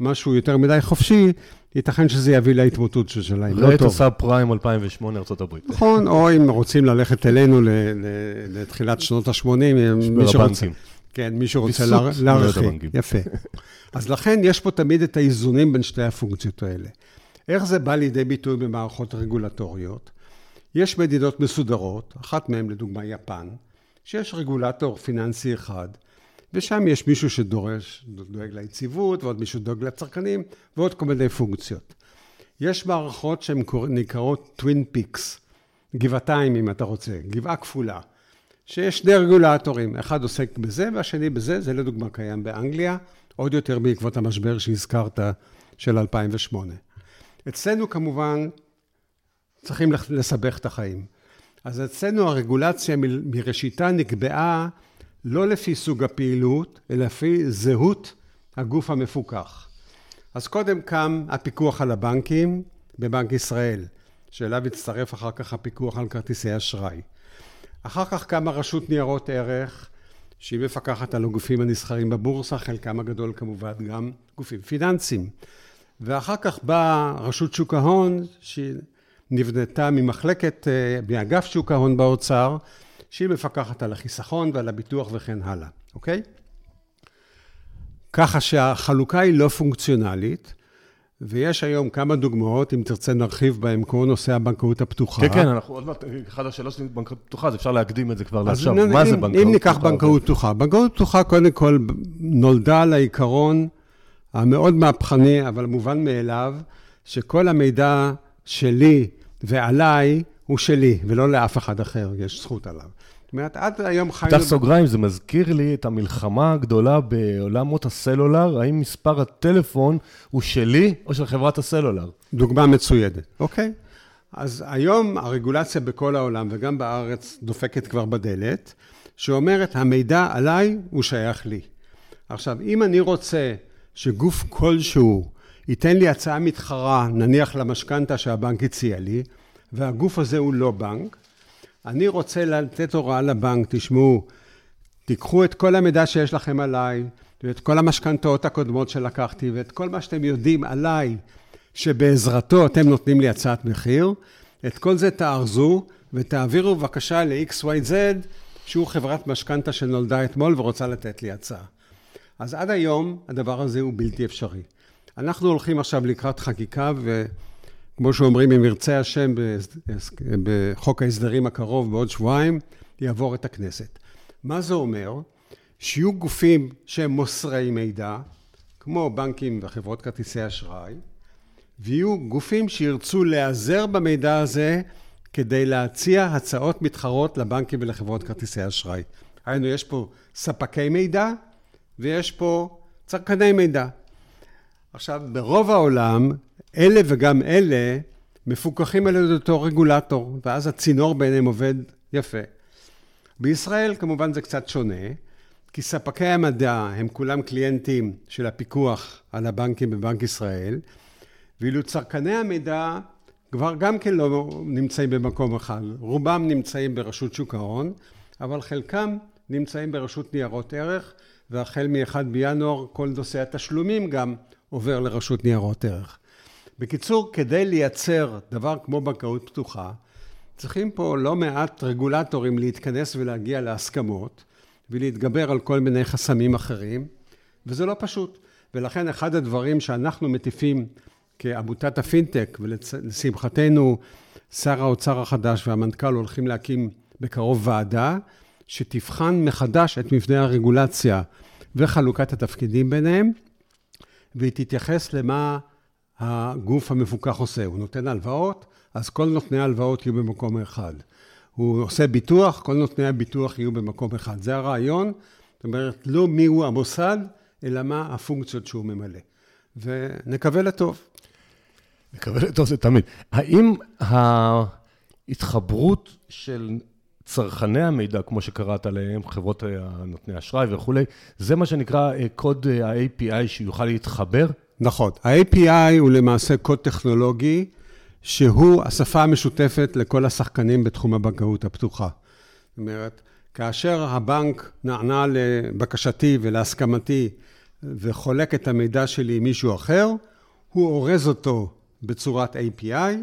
משהו יותר מדי חופשי, ייתכן שזה יביא להתמוטות שלהם, לא טוב. ראה את הסאב פריים 2008 ארה"ב. נכון, או אם רוצים ללכת אלינו לתחילת שנות ה-80, מי שרוצה. כן, מי שרוצה להרחיב. יפה. אז לכן יש פה תמיד את האיזונים בין שתי הפונקציות האלה. איך זה בא לידי ביטוי במערכות רגולטוריות? יש מדינות מסודרות, אחת מהן לדוגמה יפן, שיש רגולטור פיננסי אחד, ושם יש מישהו שדורש, דואג ליציבות, ועוד מישהו דואג לצרכנים, ועוד כל מיני פונקציות. יש מערכות שהן נקראות טווין פיקס, גבעתיים אם אתה רוצה, גבעה כפולה, שיש שני רגולטורים, אחד עוסק בזה והשני בזה, זה לדוגמה קיים באנגליה, עוד יותר בעקבות המשבר שהזכרת של 2008. אצלנו כמובן צריכים לסבך את החיים. אז אצלנו הרגולציה מראשיתה נקבעה לא לפי סוג הפעילות, אלא לפי זהות הגוף המפוקח. אז קודם קם הפיקוח על הבנקים בבנק ישראל, שאליו הצטרף אחר כך הפיקוח על כרטיסי אשראי. אחר כך קמה רשות ניירות ערך, שהיא מפקחת על הגופים הנסחרים בבורסה, חלקם הגדול כמובן גם גופים פיננסיים. ואחר כך באה רשות שוק ההון, שהיא נבנתה ממחלקת, אה, מאגף שוק ההון באוצר, שהיא מפקחת על החיסכון ועל הביטוח וכן הלאה, אוקיי? ככה שהחלוקה היא לא פונקציונלית, ויש היום כמה דוגמאות, אם תרצה נרחיב בהן, כמו נושא הבנקאות הפתוחה. כן, כן, אנחנו עוד מעט, אחת השאלות שלי בנקאות פתוחה, אז אפשר להקדים את זה כבר לעכשיו. מה זה בנקאות פתוחה? אם ניקח בנקאות פתוחה, בנקאות פתוחה קודם כל נולדה על העיקרון המאוד מהפכני, אבל מובן מאליו, שכל המידע שלי ועליי הוא שלי, ולא לאף אחד אחר, יש זכות עליו. זאת אומרת, עד היום חיינו... פתח סוגריים, זה מזכיר לי את המלחמה הגדולה בעולמות הסלולר, האם מספר הטלפון הוא שלי או של חברת הסלולר? דוגמה מצוידת, אוקיי? אז היום הרגולציה בכל העולם וגם בארץ דופקת כבר בדלת, שאומרת, המידע עליי הוא שייך לי. עכשיו, אם אני רוצה שגוף כלשהו ייתן לי הצעה מתחרה, נניח למשכנתה שהבנק הציע לי, והגוף הזה הוא לא בנק, אני רוצה לתת הוראה לבנק, תשמעו, תיקחו את כל המידע שיש לכם עליי, ואת כל המשכנתאות הקודמות שלקחתי, ואת כל מה שאתם יודעים עליי, שבעזרתו אתם נותנים לי הצעת מחיר, את כל זה תארזו ותעבירו בבקשה ל-XYZ, שהוא חברת משכנתה שנולדה אתמול ורוצה לתת לי הצעה. אז עד היום הדבר הזה הוא בלתי אפשרי. אנחנו הולכים עכשיו לקראת חקיקה, וכמו שאומרים, אם ירצה השם, בחוק ההסדרים הקרוב, בעוד שבועיים, יעבור את הכנסת. מה זה אומר? שיהיו גופים שהם מוסרי מידע, כמו בנקים וחברות כרטיסי אשראי, ויהיו גופים שירצו להיעזר במידע הזה כדי להציע הצעות מתחרות לבנקים ולחברות כרטיסי אשראי. היינו, יש פה ספקי מידע ויש פה צרכני מידע. עכשיו, ברוב העולם, אלה וגם אלה מפוקחים על ידי אותו רגולטור, ואז הצינור ביניהם עובד יפה. בישראל כמובן זה קצת שונה, כי ספקי המדע הם כולם קליינטים של הפיקוח על הבנקים בבנק ישראל, ואילו צרכני המידע כבר גם כן לא נמצאים במקום אחד. רובם נמצאים ברשות שוק ההון, אבל חלקם נמצאים ברשות ניירות ערך, והחל מ-1 בינואר כל נושא התשלומים גם עובר לרשות ניירות ערך. בקיצור, כדי לייצר דבר כמו בנקאות פתוחה, צריכים פה לא מעט רגולטורים להתכנס ולהגיע להסכמות ולהתגבר על כל מיני חסמים אחרים, וזה לא פשוט. ולכן אחד הדברים שאנחנו מטיפים כעמותת הפינטק, ולשמחתנו, שר האוצר החדש והמנכ"ל הולכים להקים בקרוב ועדה, שתבחן מחדש את מבנה הרגולציה וחלוקת התפקידים ביניהם, והיא תתייחס למה הגוף המפוקח עושה. הוא נותן הלוואות, אז כל נותני ההלוואות יהיו במקום אחד. הוא עושה ביטוח, כל נותני הביטוח יהיו במקום אחד. זה הרעיון, זאת אומרת, לא מיהו המוסד, אלא מה הפונקציות שהוא ממלא. ונקווה לטוב. נקווה לטוב זה תמיד. האם ההתחברות של צרכני המידע, כמו שקראת עליהם, חברות נותני אשראי וכולי, זה מה שנקרא אה, קוד אה, ה-API שיוכל להתחבר? נכון. ה-API הוא למעשה קוד טכנולוגי, שהוא השפה המשותפת לכל השחקנים בתחום הבנקאות הפתוחה. זאת אומרת, כאשר הבנק נענה לבקשתי ולהסכמתי וחולק את המידע שלי עם מישהו אחר, הוא אורז אותו בצורת API,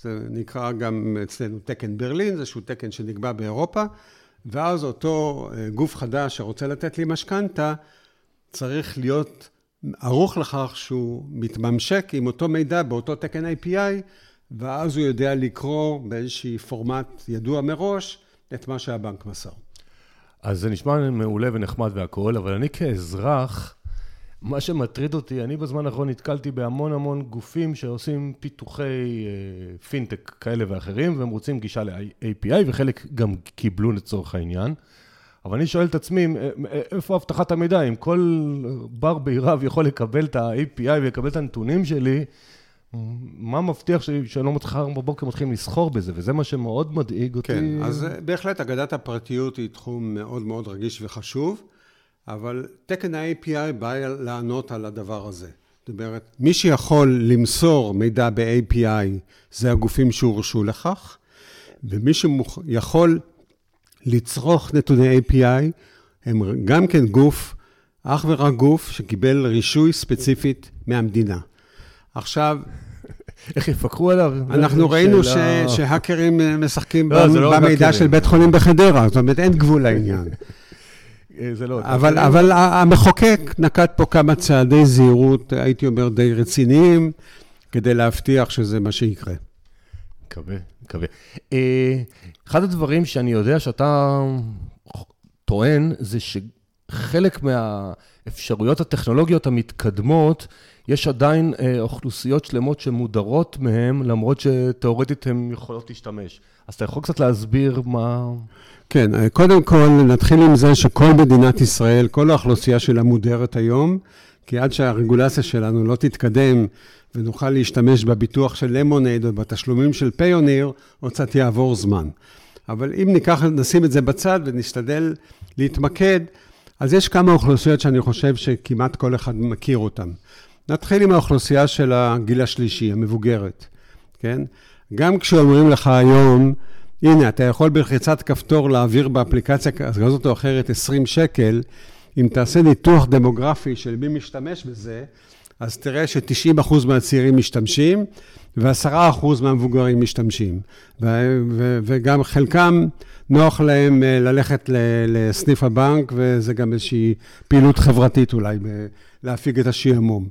זה נקרא גם אצלנו תקן ברלין, זה איזשהו תקן שנקבע באירופה, ואז אותו אה, גוף חדש שרוצה לתת לי משכנתה, צריך להיות ערוך לכך שהוא מתממשק עם אותו מידע באותו תקן API, ואז הוא יודע לקרוא באיזשהי פורמט ידוע מראש את מה שהבנק מסר. אז זה נשמע מעולה ונחמד והכול, אבל אני כאזרח, מה שמטריד אותי, אני בזמן האחרון נתקלתי בהמון המון גופים שעושים פיתוחי אה, פינטק כאלה ואחרים, והם רוצים גישה ל-API, וחלק גם קיבלו לצורך העניין. אבל אני שואל את עצמי, אה, אה, איפה אבטחת המידע? אם כל בר בעיריו יכול לקבל את ה-API ויקבל את הנתונים שלי, מה מבטיח שאני לא מחר בבוקר מתחילים לסחור בזה? וזה מה שמאוד מדאיג אותי. כן, אז בהחלט הגדת הפרטיות היא תחום מאוד מאוד רגיש וחשוב. אבל תקן ה-API בא לענות על הדבר הזה. זאת אומרת, מי שיכול למסור מידע ב-API זה הגופים שהורשו לכך, ומי שיכול לצרוך נתוני API הם גם כן גוף, אך ורק גוף שקיבל רישוי ספציפית מהמדינה. עכשיו... איך יפקחו עליו? אנחנו ראינו שהאקרים משחקים לא, לא במידע של בית חולים בחדרה, זאת אומרת, אין גבול לעניין. אה, זה לא... אבל, אבל המחוקק נקט פה כמה צעדי זהירות, הייתי אומר, די רציניים, כדי להבטיח שזה מה שיקרה. מקווה, מקווה. אה, אחד הדברים שאני יודע שאתה טוען, זה שחלק מהאפשרויות הטכנולוגיות המתקדמות, יש עדיין אה, אוכלוסיות שלמות שמודרות מהן, למרות שתאורטית הן יכולות להשתמש. אז אתה יכול קצת להסביר מה... כן, אה, קודם כל נתחיל עם זה שכל מדינת ישראל, כל האוכלוסייה שלה מודרת היום, כי עד שהרגולציה שלנו לא תתקדם ונוכל להשתמש בביטוח של למונייד או בתשלומים של פיוניר, עוד קצת יעבור זמן. אבל אם ניקח, נשים את זה בצד ונשתדל להתמקד, אז יש כמה אוכלוסיות שאני חושב שכמעט כל אחד מכיר אותן. נתחיל עם האוכלוסייה של הגיל השלישי, המבוגרת, כן? גם כשאומרים לך היום, הנה, אתה יכול בלחיצת כפתור להעביר באפליקציה כזאת או אחרת 20 שקל, אם תעשה ניתוח דמוגרפי של מי משתמש בזה, אז תראה ש-90% מהצעירים משתמשים, ו-10% מהמבוגרים משתמשים. ו- ו- וגם חלקם נוח להם אה, ללכת לסניף הבנק, וזה גם איזושהי פעילות חברתית אולי, להפיג את השעמום.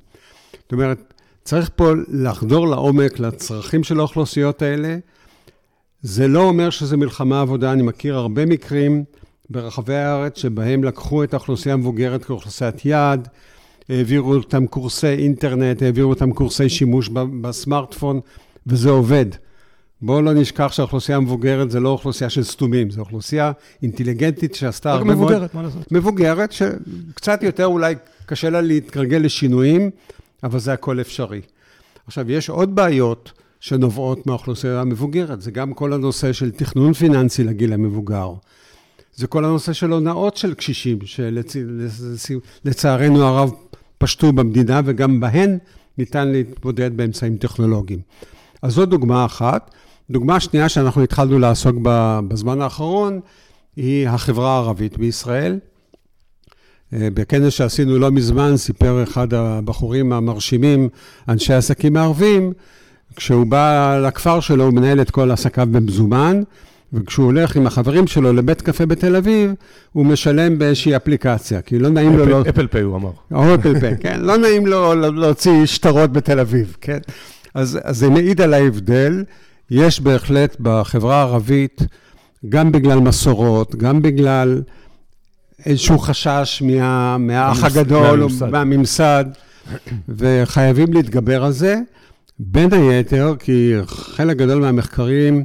זאת אומרת, צריך פה לחדור לעומק לצרכים של האוכלוסיות האלה. זה לא אומר שזה מלחמה עבודה, אני מכיר הרבה מקרים ברחבי הארץ שבהם לקחו את האוכלוסייה המבוגרת כאוכלוסיית יעד, העבירו אותם קורסי אינטרנט, העבירו אותם קורסי שימוש בסמארטפון, וזה עובד. בואו לא נשכח שהאוכלוסייה המבוגרת זה לא אוכלוסייה של סתומים, זו אוכלוסייה אינטליגנטית שעשתה הרבה מאוד... מבוגרת, מה לעשות? מבוגרת, שקצת יותר אולי קשה לה להתרגל לשינויים, אבל זה הכל אפשרי. עכשיו, יש עוד בעיות שנובעות מהאוכלוסייה המבוגרת, זה גם כל הנושא של תכנון פיננסי לגיל המבוגר. זה כל הנושא של הונאות של קשישים, שלצערנו הרב פשטו במדינה, וגם בהן ניתן להתמודד באמצעים טכנולוגיים. אז זו דוגמה אחת. דוגמה שנייה שאנחנו התחלנו לעסוק בה בזמן האחרון, היא החברה הערבית בישראל. אה, בכנס שעשינו לא מזמן, סיפר אחד הבחורים המרשימים, אנשי עסקים הערבים, כשהוא בא לכפר שלו, הוא מנהל את כל עסקיו במזומן, וכשהוא הולך עם החברים שלו לבית קפה בתל אביב, הוא משלם באיזושהי אפליקציה, כי לא נעים לו... אפל, אפל פיי, הוא אמר. או אפל פיי, כן. לא נעים לו להוציא שטרות בתל אביב, כן. אז, אז זה מעיד על ההבדל. יש בהחלט בחברה הערבית, גם בגלל מסורות, גם בגלל איזשהו חשש מה, מהאח הגדול מהממסד, וחייבים להתגבר על זה. בין היתר, כי חלק גדול מהמחקרים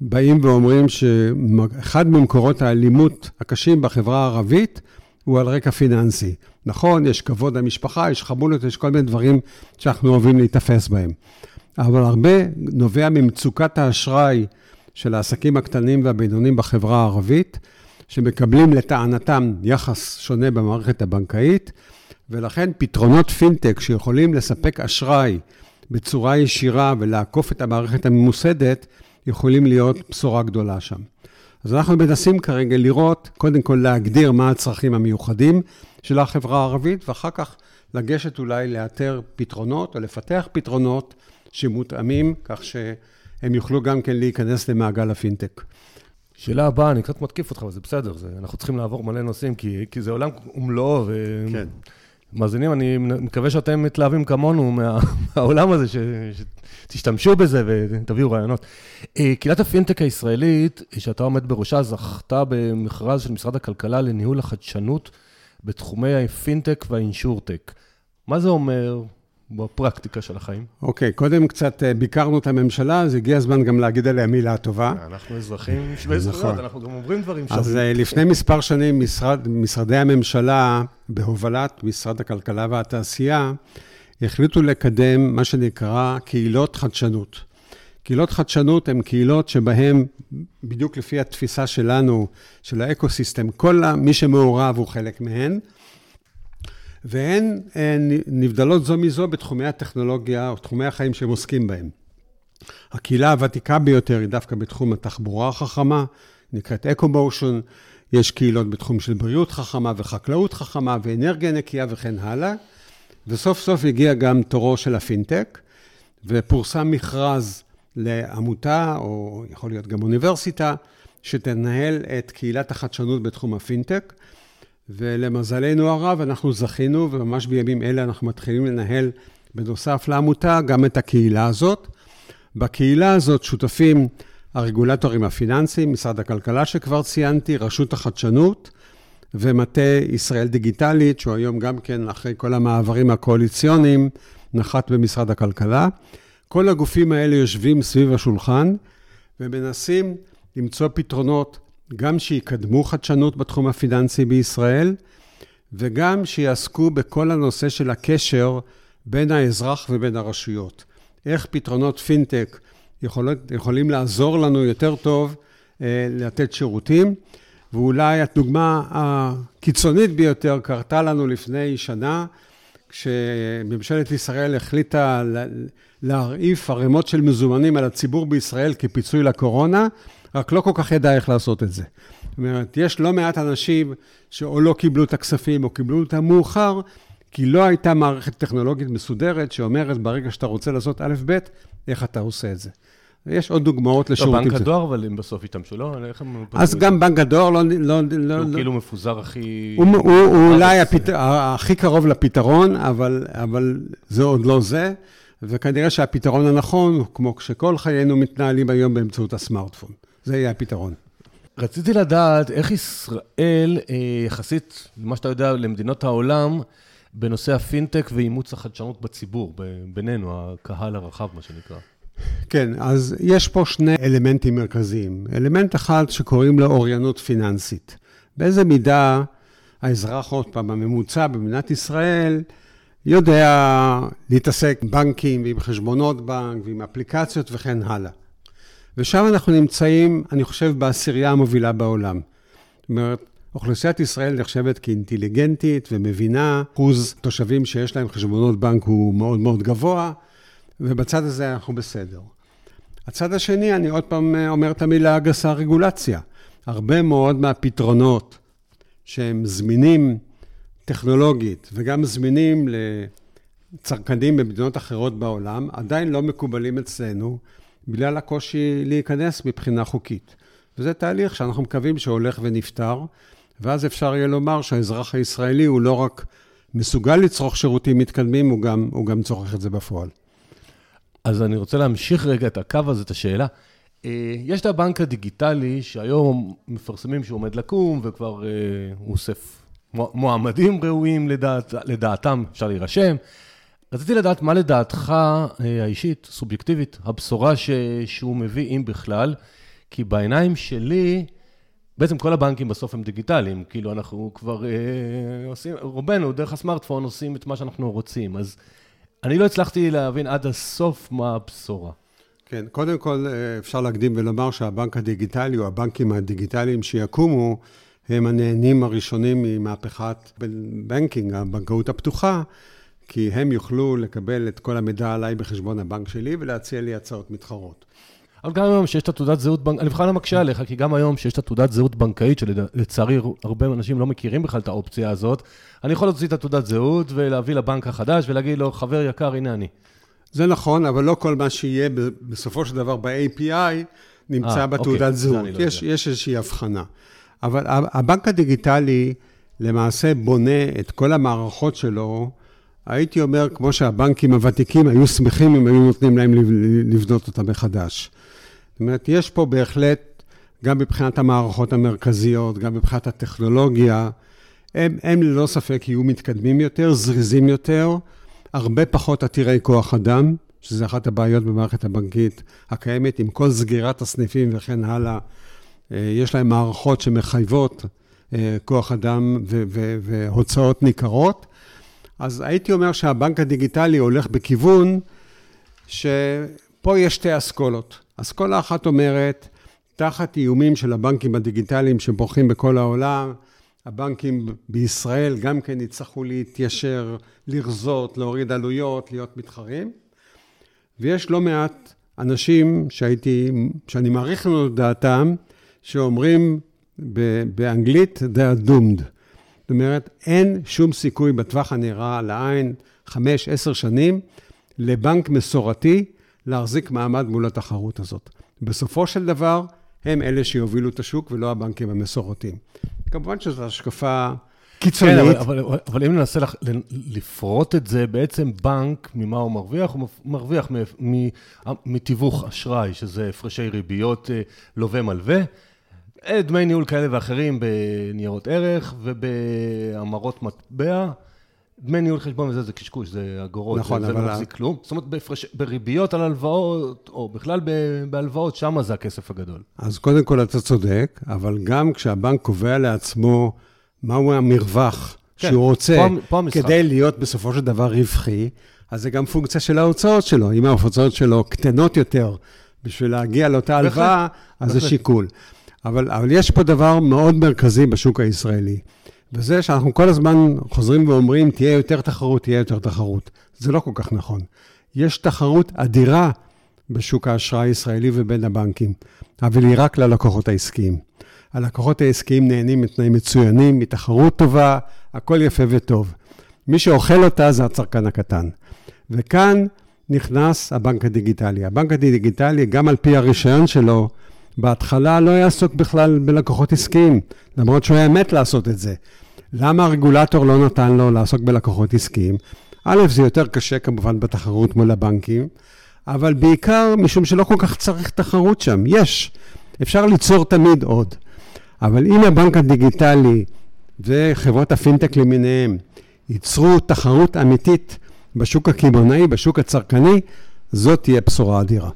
באים ואומרים שאחד ממקורות האלימות הקשים בחברה הערבית הוא על רקע פיננסי. נכון, יש כבוד למשפחה, יש חמולות, יש כל מיני דברים שאנחנו אוהבים להיתפס בהם. אבל הרבה נובע ממצוקת האשראי של העסקים הקטנים והבינוניים בחברה הערבית, שמקבלים לטענתם יחס שונה במערכת הבנקאית, ולכן פתרונות פינטק שיכולים לספק אשראי בצורה ישירה ולעקוף את המערכת הממוסדת, יכולים להיות בשורה גדולה שם. אז אנחנו מנסים כרגע לראות, קודם כל להגדיר מה הצרכים המיוחדים של החברה הערבית, ואחר כך לגשת אולי לאתר פתרונות או לפתח פתרונות שמותאמים, כך שהם יוכלו גם כן להיכנס למעגל הפינטק. שאלה הבאה, אני קצת מתקיף אותך, אבל זה בסדר, זה, אנחנו צריכים לעבור מלא נושאים, כי, כי זה עולם ומלואו, ו... כן. מאזינים, אני מקווה שאתם מתלהבים כמונו מה, מהעולם הזה, שתשתמשו בזה ותביאו רעיונות. אה, קהילת הפינטק הישראלית, שאתה עומד בראשה, זכתה במכרז של משרד הכלכלה לניהול החדשנות בתחומי הפינטק והאינשורטק. מה זה אומר? בפרקטיקה של החיים. אוקיי, okay, קודם קצת אה, ביקרנו את הממשלה, אז הגיע הזמן גם להגיד עליה מילה טובה. אנחנו אזרחים שווי זכויות, נכון. אנחנו גם אומרים דברים שווים. אז אה, לפני מספר שנים, משרד, משרדי הממשלה, בהובלת משרד הכלכלה והתעשייה, החליטו לקדם מה שנקרא קהילות חדשנות. קהילות חדשנות הן קהילות שבהן, בדיוק לפי התפיסה שלנו, של האקו-סיסטם, כל מי שמעורב הוא חלק מהן. והן אה, נבדלות זו מזו בתחומי הטכנולוגיה או תחומי החיים שהם עוסקים בהם. הקהילה הוותיקה ביותר היא דווקא בתחום התחבורה החכמה, נקראת אקו-מושן, יש קהילות בתחום של בריאות חכמה וחקלאות חכמה ואנרגיה נקייה וכן הלאה. וסוף סוף הגיע גם תורו של הפינטק, ופורסם מכרז לעמותה, או יכול להיות גם אוניברסיטה, שתנהל את קהילת החדשנות בתחום הפינטק. ולמזלנו הרב, אנחנו זכינו, וממש בימים אלה אנחנו מתחילים לנהל, בנוסף לעמותה, גם את הקהילה הזאת. בקהילה הזאת שותפים הרגולטורים הפיננסיים, משרד הכלכלה שכבר ציינתי, רשות החדשנות ומטה ישראל דיגיטלית, שהוא היום גם כן, אחרי כל המעברים הקואליציוניים, נחת במשרד הכלכלה. כל הגופים האלה יושבים סביב השולחן ומנסים למצוא פתרונות גם שיקדמו חדשנות בתחום הפיננסי בישראל, וגם שיעסקו בכל הנושא של הקשר בין האזרח ובין הרשויות. איך פתרונות פינטק יכולות, יכולים לעזור לנו יותר טוב אה, לתת שירותים. ואולי הדוגמה הקיצונית ביותר קרתה לנו לפני שנה, כשממשלת ישראל החליטה להרעיף ערימות של מזומנים על הציבור בישראל כפיצוי לקורונה, רק לא כל כך ידע איך לעשות את זה. זאת אומרת, יש לא מעט אנשים שאו לא קיבלו את הכספים או קיבלו אותם מאוחר, כי לא הייתה מערכת טכנולוגית מסודרת שאומרת, ברגע שאתה רוצה לעשות א'-ב', איך אתה עושה את זה. יש עוד דוגמאות לשירותים. לא, בנק הדואר, אבל הם בסוף השתמשו, לא? איך הם... אז גם בנק הדואר לא... לא, לא הוא כאילו מפוזר הכי... הוא, אולי. הכי קרוב לפתרון, אבל, זה עוד לא זה, וכנראה שהפתרון הנכון כמו שכל חיינו מתנהלים היום באמצעות הסמארטפון. זה יהיה הפתרון. רציתי לדעת איך ישראל, אה, יחסית למה שאתה יודע, למדינות העולם, בנושא הפינטק ואימוץ החדשנות בציבור, בינינו, הקהל הרחב, מה שנקרא. כן, אז יש פה שני אלמנטים מרכזיים. אלמנט אחד שקוראים לו אוריינות פיננסית. באיזה מידה האזרח, עוד פעם, הממוצע במדינת ישראל, יודע להתעסק עם בנקים ועם חשבונות בנק ועם אפליקציות וכן הלאה. ושם אנחנו נמצאים, אני חושב, בעשירייה המובילה בעולם. זאת אומרת, אוכלוסיית ישראל נחשבת כאינטליגנטית ומבינה, אחוז תושבים שיש להם חשבונות בנק הוא מאוד מאוד גבוה, ובצד הזה אנחנו בסדר. הצד השני, אני עוד פעם אומר את המילה הגסה, רגולציה. הרבה מאוד מהפתרונות שהם זמינים טכנולוגית וגם זמינים לצרכנים במדינות אחרות בעולם, עדיין לא מקובלים אצלנו, בגלל הקושי להיכנס מבחינה חוקית. וזה תהליך שאנחנו מקווים שהולך ונפתר, ואז אפשר יהיה לומר שהאזרח הישראלי הוא לא רק מסוגל לצרוך שירותים מתקדמים, הוא גם, הוא גם צורך את זה בפועל. אז אני רוצה להמשיך רגע את הקו הזה, את השאלה. אה, יש את הבנק הדיגיטלי, שהיום מפרסמים שהוא עומד לקום, וכבר אה, הוא אוסף מועמדים ראויים לדעת, לדעתם, אפשר להירשם. רציתי לדעת מה לדעתך אה, האישית, סובייקטיבית, הבשורה ש, שהוא מביא, אם בכלל, כי בעיניים שלי, בעצם כל הבנקים בסוף הם דיגיטליים, כאילו אנחנו כבר אה, עושים, רובנו דרך הסמארטפון עושים את מה שאנחנו רוצים, אז אני לא הצלחתי להבין עד הסוף מה הבשורה. כן, קודם כל אה, אפשר להקדים ולומר שהבנק הדיגיטלי, או הבנקים הדיגיטליים שיקומו, הם הנהנים הראשונים ממהפכת בנקינג, הבנקאות הפתוחה, כי הם יוכלו לקבל את כל המידע עליי בחשבון הבנק שלי ולהציע לי הצעות מתחרות. אבל גם היום שיש את התעודת זהות בנקאית, אני בכלל לא מקשה עליך, כי גם היום שיש את התעודת זהות בנקאית, שלצערי הרבה אנשים לא מכירים בכלל את האופציה הזאת, אני יכול להוציא את התעודת זהות ולהביא לבנק החדש ולהגיד לו, חבר יקר, הנה אני. זה נכון, אבל לא כל מה שיהיה בסופו של דבר ב-API נמצא 아, אה, בתעודת אוקיי, זהות. לא יש, יש איזושהי הבחנה. אבל הבנק הדיגיטלי למעשה בונה את כל המערכות שלו, הייתי אומר, כמו שהבנקים הוותיקים היו שמחים אם היו נותנים להם לבנות אותה מחדש. זאת אומרת, יש פה בהחלט, גם מבחינת המערכות המרכזיות, גם מבחינת הטכנולוגיה, הם, הם ללא ספק יהיו מתקדמים יותר, זריזים יותר, הרבה פחות עתירי כוח אדם, שזה אחת הבעיות במערכת הבנקית הקיימת, עם כל סגירת הסניפים וכן הלאה. אה, יש להם מערכות שמחייבות אה, כוח אדם והוצאות ניכרות. אז הייתי אומר שהבנק הדיגיטלי הולך בכיוון שפה יש שתי אסכולות. אסכולה אחת אומרת, תחת איומים של הבנקים הדיגיטליים שבורחים בכל העולם, הבנקים בישראל גם כן יצטרכו להתיישר, לרזות, להוריד עלויות, להיות מתחרים. ויש לא מעט אנשים שהייתי, שאני מעריך לנו את דעתם, שאומרים באנגלית, they are doomed. זאת אומרת, אין שום סיכוי בטווח הנראה לעין, חמש, עשר שנים, לבנק מסורתי להחזיק מעמד מול התחרות הזאת. בסופו של דבר, הם אלה שיובילו את השוק ולא הבנקים המסורתיים. כמובן שזו השקפה קיצונית. כן, אבל, אבל, אבל אם ננסה לח, לפרוט את זה, בעצם בנק, ממה הוא מרוויח? הוא מרוויח מתיווך אשראי, שזה הפרשי ריביות אה, לווה מלווה. אה, דמי ניהול כאלה ואחרים בניירות ערך ובהמרות מטבע. דמי ניהול חשבון וזה, זה קשקוש, זה אגורות, נכון, זה, אבל... זה לא מחזיק כלום. זאת אומרת, בפרש... בריביות על הלוואות, או בכלל בהלוואות, שם זה הכסף הגדול. אז קודם כל אתה צודק, אבל גם כשהבנק קובע לעצמו מהו המרווח כן, שהוא רוצה פה, פה כדי להיות בסופו של דבר רווחי, אז זה גם פונקציה של ההוצאות שלו. אם ההוצאות שלו קטנות יותר בשביל להגיע לאותה הלוואה, אז זה שיקול. אבל, אבל יש פה דבר מאוד מרכזי בשוק הישראלי, וזה שאנחנו כל הזמן חוזרים ואומרים, תהיה יותר תחרות, תהיה יותר תחרות. זה לא כל כך נכון. יש תחרות אדירה בשוק האשראי הישראלי ובין הבנקים, אבל היא רק ללקוחות העסקיים. הלקוחות העסקיים נהנים מתנאים מצוינים, מתחרות טובה, הכל יפה וטוב. מי שאוכל אותה זה הצרכן הקטן. וכאן נכנס הבנק הדיגיטלי. הבנק הדיגיטלי, גם על פי הרישיון שלו, בהתחלה לא יעסוק בכלל בלקוחות עסקיים, למרות שהוא היה מת לעשות את זה. למה הרגולטור לא נתן לו לעסוק בלקוחות עסקיים? א', זה יותר קשה כמובן בתחרות מול הבנקים, אבל בעיקר משום שלא כל כך צריך תחרות שם. יש, אפשר ליצור תמיד עוד. אבל אם הבנק הדיגיטלי וחברות הפינטק למיניהם ייצרו תחרות אמיתית בשוק הקמעונאי, בשוק הצרכני, זאת תהיה בשורה אדירה.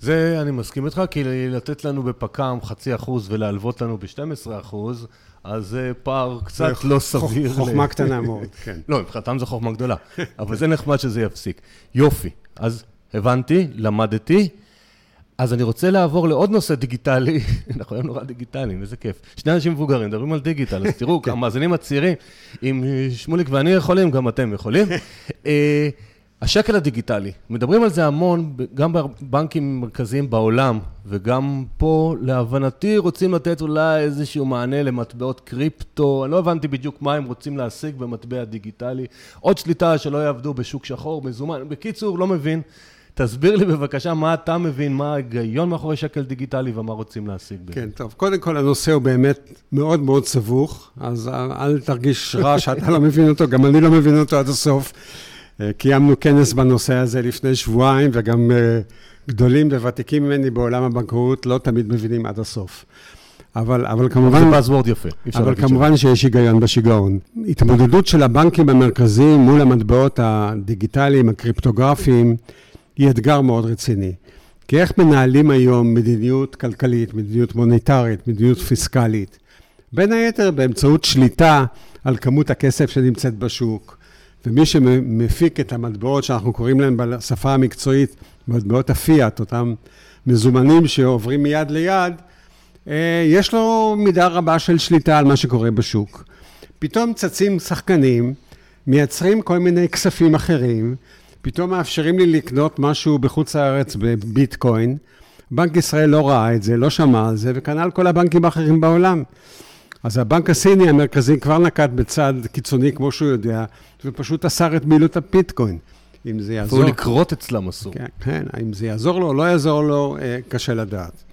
זה אני מסכים איתך, כי לתת לנו בפק"ם חצי אחוז ולהלוות לנו ב-12 אחוז, אז זה פער קצת לא סביר. חוכמה קטנה מאוד, כן. לא, מבחינתם זו חוכמה גדולה, אבל זה נחמד שזה יפסיק. יופי, אז הבנתי, למדתי. אז אני רוצה לעבור לעוד נושא דיגיטלי, אנחנו היום נורא דיגיטליים, איזה כיף. שני אנשים מבוגרים מדברים על דיגיטל, אז תראו, כן. המאזינים הצעירים, אם שמוליק ואני יכולים, גם אתם יכולים. השקל הדיגיטלי, מדברים על זה המון, גם בבנקים מרכזיים בעולם, וגם פה, להבנתי, רוצים לתת אולי איזשהו מענה למטבעות קריפטו, אני לא הבנתי בדיוק מה הם רוצים להשיג במטבע דיגיטלי, עוד שליטה שלא יעבדו בשוק שחור, מזומן, בקיצור, לא מבין. תסביר לי בבקשה מה אתה מבין, מה ההיגיון מאחורי שקל דיגיטלי ומה רוצים להשיג בזה. כן, טוב, קודם כל הנושא הוא באמת מאוד מאוד סבוך, אז אל תרגיש רע שאתה לא מבין אותו, גם אני לא מבין אותו עד הסוף. אה, קיימנו כנס בנושא הזה לפני שבועיים, וגם אה, גדולים וותיקים ממני בעולם הבנקאות לא תמיד מבינים עד הסוף. אבל, אבל כמובן... זה פסוורד יפה, אבל כמובן שם. שיש היגיון בשיגעון. התמודדות של הבנקים המרכזיים מול המטבעות הדיגיטליים, הקריפטוגרפיים, היא אתגר מאוד רציני. כי איך מנהלים היום מדיניות כלכלית, מדיניות מוניטרית, מדיניות פיסקלית? בין היתר באמצעות שליטה על כמות הכסף שנמצאת בשוק, ומי שמפיק את המטבעות שאנחנו קוראים להן בשפה המקצועית, מטבעות הפיאט, אותם מזומנים שעוברים מיד ליד, אה, יש לו מידה רבה של שליטה על מה שקורה בשוק. פתאום צצים שחקנים, מייצרים כל מיני כספים אחרים, פתאום מאפשרים לי לקנות משהו בחוץ לארץ בביטקוין. בנק ישראל לא ראה את זה, לא שמע על זה, וכנ"ל כל הבנקים האחרים בעולם. אז הבנק הסיני המרכזי כבר נקט בצד קיצוני, כמו שהוא יודע, ופשוט אסר את פעילות הביטקוין. אם זה יעזור... אפילו לקרות אצלם אסור. כן, כן, אם זה יעזור לו או לא יעזור לו, אה, קשה לדעת.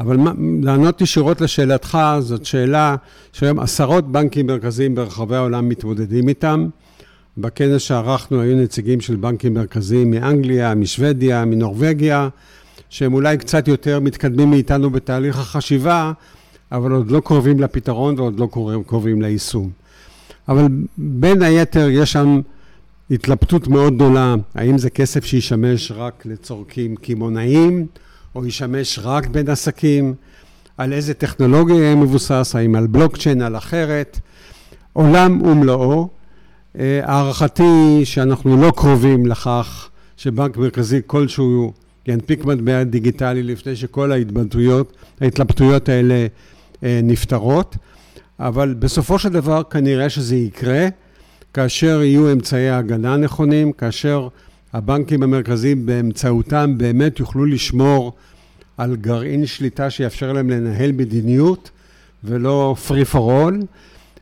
אבל מה, לענות ישירות לשאלתך, זאת שאלה שהיום עשרות בנקים מרכזיים ברחבי העולם מתמודדים איתם. בכנס שערכנו היו נציגים של בנקים מרכזיים מאנגליה, משוודיה, מנורבגיה, שהם אולי קצת יותר מתקדמים מאיתנו בתהליך החשיבה, אבל עוד לא קרובים לפתרון ועוד לא קרובים ליישום. אבל בין היתר יש שם התלבטות מאוד גדולה, האם זה כסף שישמש רק לצורכים קמעונאיים, או ישמש רק בין עסקים, על איזה טכנולוגיה יהיה מבוסס, האם על בלוקצ'יין, על אחרת. עולם ומלואו. אה, הערכתי שאנחנו לא קרובים לכך שבנק מרכזי כלשהו ינפיק מטבע דיגיטלי לפני שכל ההתבטאויות, ההתלבטויות האלה נפתרות, אבל בסופו של דבר כנראה שזה יקרה כאשר יהיו אמצעי הגנה נכונים, כאשר הבנקים המרכזיים באמצעותם באמת יוכלו לשמור על גרעין שליטה שיאפשר להם לנהל מדיניות ולא free for all.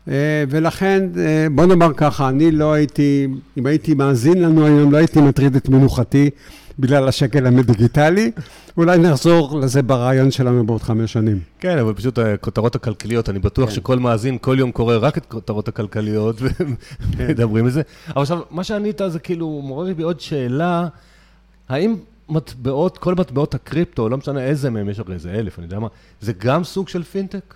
אה, ולכן, אה, בוא נאמר ככה, אני לא הייתי, אם הייתי מאזין לנו היום, לא הייתי מטריד את מנוחתי בגלל השקל המדיגיטלי. אולי נחזור לזה ברעיון שלנו בעוד חמש שנים. כן, אבל פשוט הכותרות הכלכליות, אני בטוח כן. שכל מאזין כל יום קורא רק את הכותרות הכלכליות ומדברים על זה. אבל עכשיו, מה שענית זה כאילו מעורר בי עוד שאלה, האם מטבעות, כל מטבעות הקריפטו, לא משנה איזה מהם, יש הרי איזה אלף, אני יודע מה, זה גם סוג של פינטק?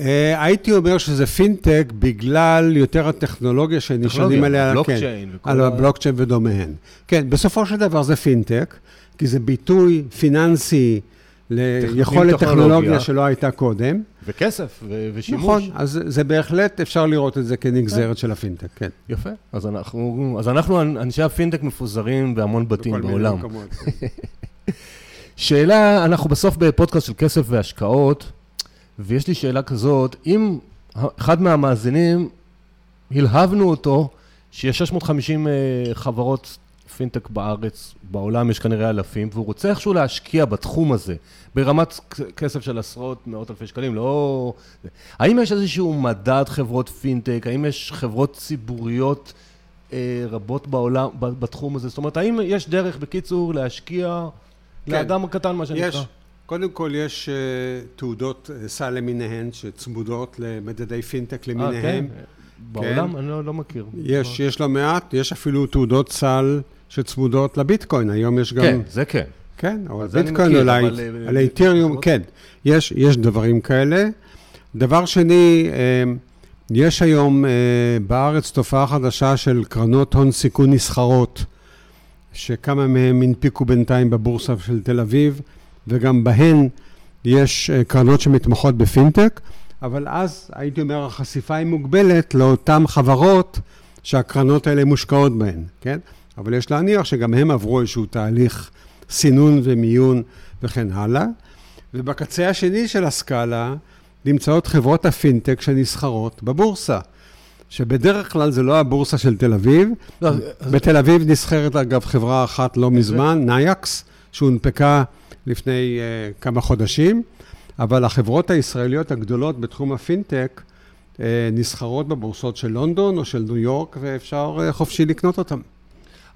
אה, הייתי אומר שזה פינטק בגלל יותר הטכנולוגיה שנשענים עליה, בלוקצ'יין כן, על הבלוקצ'יין ודומיהן. כן, בסופו של דבר זה פינטק, כי זה ביטוי פיננסי ליכולת טכנולוגיה שלא הייתה קודם. וכסף ו- ושימוש. נכון, אז זה בהחלט, אפשר לראות את זה כנגזרת כן. של הפינטק, כן. יפה, אז אנחנו, אז אנחנו אנשי הפינטק מפוזרים בהמון בתים בעולם. כן. שאלה, אנחנו בסוף בפודקאסט של כסף והשקעות. ויש לי שאלה כזאת, אם אחד מהמאזינים, הלהבנו אותו, שיש 650 אה, חברות פינטק בארץ, בעולם יש כנראה אלפים, והוא רוצה איכשהו להשקיע בתחום הזה, ברמת כסף של עשרות, מאות אלפי שקלים, לא... האם יש איזשהו מדד חברות פינטק? האם יש חברות ציבוריות אה, רבות בעולם, בתחום הזה? זאת אומרת, האם יש דרך, בקיצור, להשקיע כן. לאדם הקטן, מה שנקרא? יש. קודם כל יש uh, תעודות uh, סל למיניהן שצמודות למדדי פינטק למיניהן. אה, כן? בעולם? כן. אני לא, לא מכיר. יש, יש לא מעט, יש אפילו תעודות סל שצמודות לביטקוין, היום יש גם... כן, זה כן. כן, אבל ביטקוין אולי, על האתריום, כן, יש, יש דברים כאלה. דבר שני, יש היום בארץ תופעה חדשה של קרנות הון סיכון נסחרות, שכמה מהם הנפיקו בינתיים בבורסה של תל אביב. וגם בהן יש אה, קרנות שמתמחות בפינטק, אבל אז הייתי אומר, החשיפה היא מוגבלת לאותן חברות שהקרנות האלה מושקעות בהן, כן? אבל יש להניח שגם הם עברו איזשהו תהליך סינון ומיון וכן הלאה. ובקצה השני של הסקאלה נמצאות חברות הפינטק שנסחרות בבורסה. שבדרך כלל זה לא הבורסה של תל אביב. לא, בתל אביב נסחרת אגב חברה אחת לא מזמן, נייקס, שהונפקה לפני אה, כמה חודשים, אבל החברות הישראליות הגדולות בתחום הפינטק uh, נסחרות בבורסות של לונדון או של ניו יורק, ואפשר uh, חופשי לקנות אותן.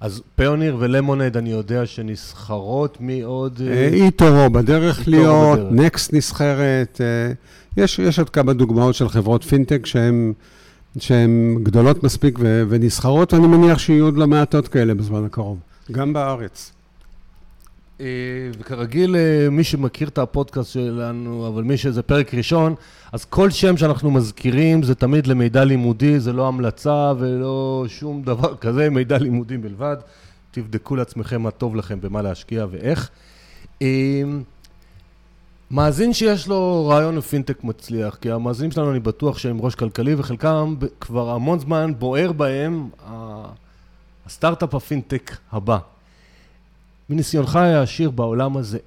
אז פיוניר ולמונד, אני יודע שנסחרות מי עוד... איטורו בדרך להיות, נקסט נסחרת. יש, יש עוד כמה דוגמאות של חברות פינטק שהן... שהן גדולות מספיק ו- ונסחרות, ואני מניח שיהיו עוד לא מעטות כאלה בזמן הקרוב, גם בארץ. אה, וכרגיל, אה, מי שמכיר את הפודקאסט שלנו, אבל מי שזה פרק ראשון, אז כל שם שאנחנו מזכירים זה תמיד למידע לימודי, זה לא המלצה ולא שום דבר כזה, מידע לימודי בלבד. תבדקו לעצמכם מה טוב לכם ומה להשקיע ואיך. אה, מאזין שיש לו רעיון לפינטק מצליח, כי המאזינים שלנו, אני בטוח שהם ראש כלכלי, וחלקם כבר המון זמן בוער בהם הסטארט-אפ הפינטק הבא. מניסיונך העשיר בעולם הזה,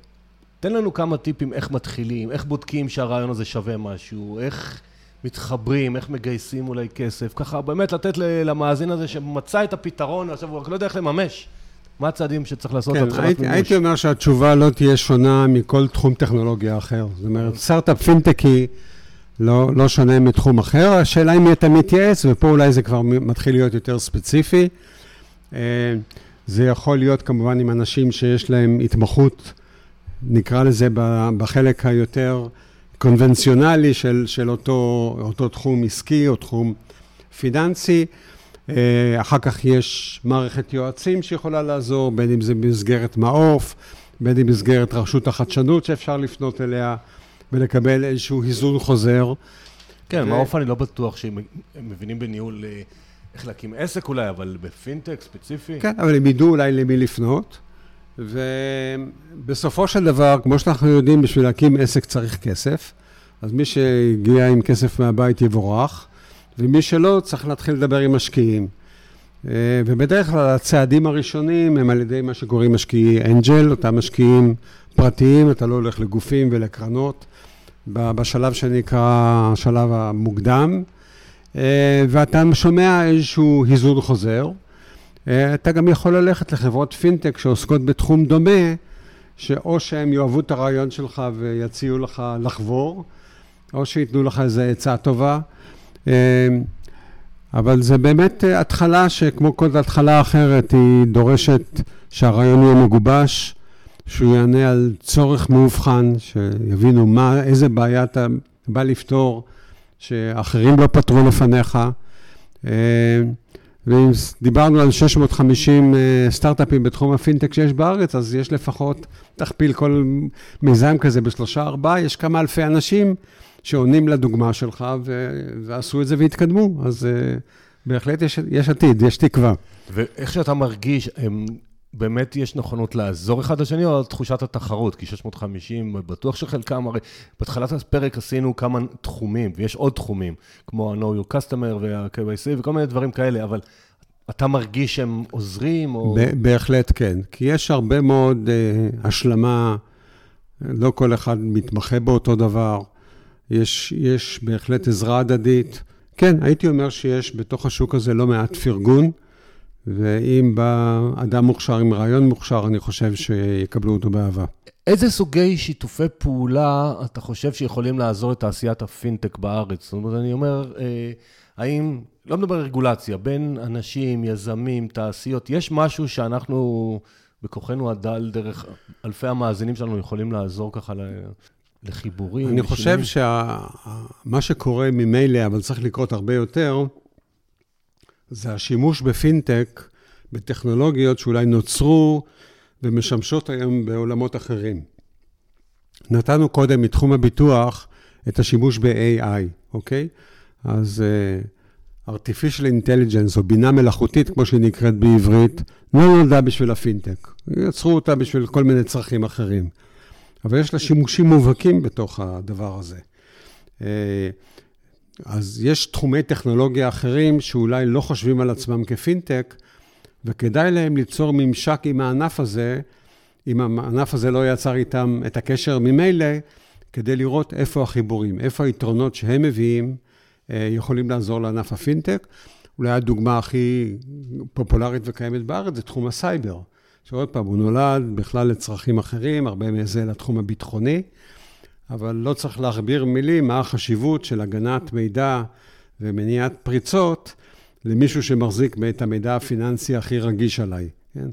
תן לנו כמה טיפים איך מתחילים, איך בודקים שהרעיון הזה שווה משהו, איך מתחברים, איך מגייסים אולי כסף, ככה באמת לתת למאזין הזה שמצא את הפתרון, עכשיו הוא רק לא יודע איך לממש. מה הצעדים שצריך לעשות כן, הייתי, הייתי אומר שהתשובה לא תהיה שונה מכל תחום טכנולוגיה אחר. זאת אומרת, סטארט-אפ פינטקי לא, לא שונה מתחום אחר, השאלה אם אתה מתייעץ, ופה אולי זה כבר מתחיל להיות יותר ספציפי. זה יכול להיות כמובן עם אנשים שיש להם התמחות, נקרא לזה בחלק היותר קונבנציונלי של, של אותו, אותו תחום עסקי או תחום פיננסי. אה, אחר כך יש מערכת יועצים שיכולה לעזור, בין אם זה במסגרת מעוף, בין אם במסגרת רשות החדשנות שאפשר לפנות אליה ולקבל איזשהו היזון חוזר. כן, ו... מעוף אני לא בטוח שהם מבינים בניהול אה, איך להקים עסק אולי, אבל בפינטק ספציפי. כן, אבל הם ידעו אולי למי לפנות. ובסופו של דבר, כמו שאנחנו יודעים, בשביל להקים עסק צריך כסף. אז מי שהגיע עם כסף מהבית יבורך. ומי שלא, צריך להתחיל לדבר עם משקיעים. ובדרך כלל הצעדים הראשונים הם על ידי מה שקוראים משקיעי אנג'ל, אותם משקיעים פרטיים, אתה לא הולך לגופים ולקרנות, בשלב שנקרא השלב המוקדם, ואתה שומע איזשהו היזון חוזר. אה, אתה גם יכול ללכת לחברות פינטק שעוסקות בתחום דומה, שאו שהם יאהבו את הרעיון שלך ויציעו לך לחבור, או שייתנו לך איזו עצה טובה. אמ, אבל זה באמת אה, התחלה שכמו כל התחלה אחרת, היא דורשת שהרעיון יהיה מגובש, שהוא יענה על צורך מאובחן, שיבינו מה, איזה בעיה אתה בא לפתור, שאחרים לא פתרו לפניך. אמ, ואם דיברנו על 650 אה, סטארט-אפים בתחום הפינטק שיש בארץ, אז יש לפחות, תכפיל כל מיזם כזה בשלושה, ארבעה, יש כמה אלפי אנשים שעונים לדוגמה שלך ועשו את זה והתקדמו. אז uh, בהחלט יש, יש עתיד, יש תקווה. ואיך שאתה מרגיש. באמת יש נכונות לעזור אחד לשני, או על תחושת התחרות? כי 650, בטוח שחלקם, הרי בתחילת הפרק עשינו כמה תחומים, ויש עוד תחומים, כמו ה-Know Your Customer וה-KYC וכל מיני דברים כאלה, אבל אתה מרגיש שהם עוזרים, או... בהחלט כן, כי יש הרבה מאוד uh, השלמה, לא כל אחד מתמחה באותו דבר. יש, יש בהחלט עזרה הדדית. כן, הייתי אומר שיש בתוך השוק הזה לא מעט פרגון, ואם בא אדם מוכשר עם רעיון מוכשר, אני חושב שיקבלו אותו באהבה. איזה סוגי שיתופי פעולה אתה חושב שיכולים לעזור לתעשיית הפינטק בארץ? זאת אומרת, אני אומר, אה, האם, לא מדבר על רגולציה, בין אנשים, יזמים, תעשיות, יש משהו שאנחנו, בכוחנו הדל, דרך אלפי המאזינים שלנו, יכולים לעזור ככה לחיבורים? אני חושב שמה שקורה ממילא, אבל צריך לקרות הרבה יותר, זה השימוש בפינטק, בטכנולוגיות שאולי נוצרו ומשמשות היום בעולמות אחרים. נתנו קודם מתחום הביטוח את השימוש ב-AI, אוקיי? אז uh, artificial intelligence, או בינה מלאכותית, כמו שהיא נקראת בעברית, לא נולדה בשביל הפינטק. יצרו אותה בשביל כל מיני צרכים אחרים. אבל יש לה שימושים מובהקים בתוך הדבר הזה. אה, אז יש תחומי טכנולוגיה אחרים שאולי לא חושבים על עצמם כפינטק, וכדאי להם ליצור ממשק עם הענף הזה, אם הענף הזה לא יצר איתם את הקשר ממילא, כדי לראות איפה החיבורים, איפה היתרונות שהם מביאים אה, יכולים לעזור לענף הפינטק. אולי הדוגמה הכי פופולרית וקיימת בארץ זה תחום הסייבר. שעוד פעם, הוא נולד בכלל לצרכים אחרים, הרבה מזה לתחום הביטחוני, אבל לא צריך להכביר מילים מה החשיבות של הגנת מידע ומניעת פריצות למישהו שמחזיק את המידע הפיננסי הכי רגיש עליי, כן?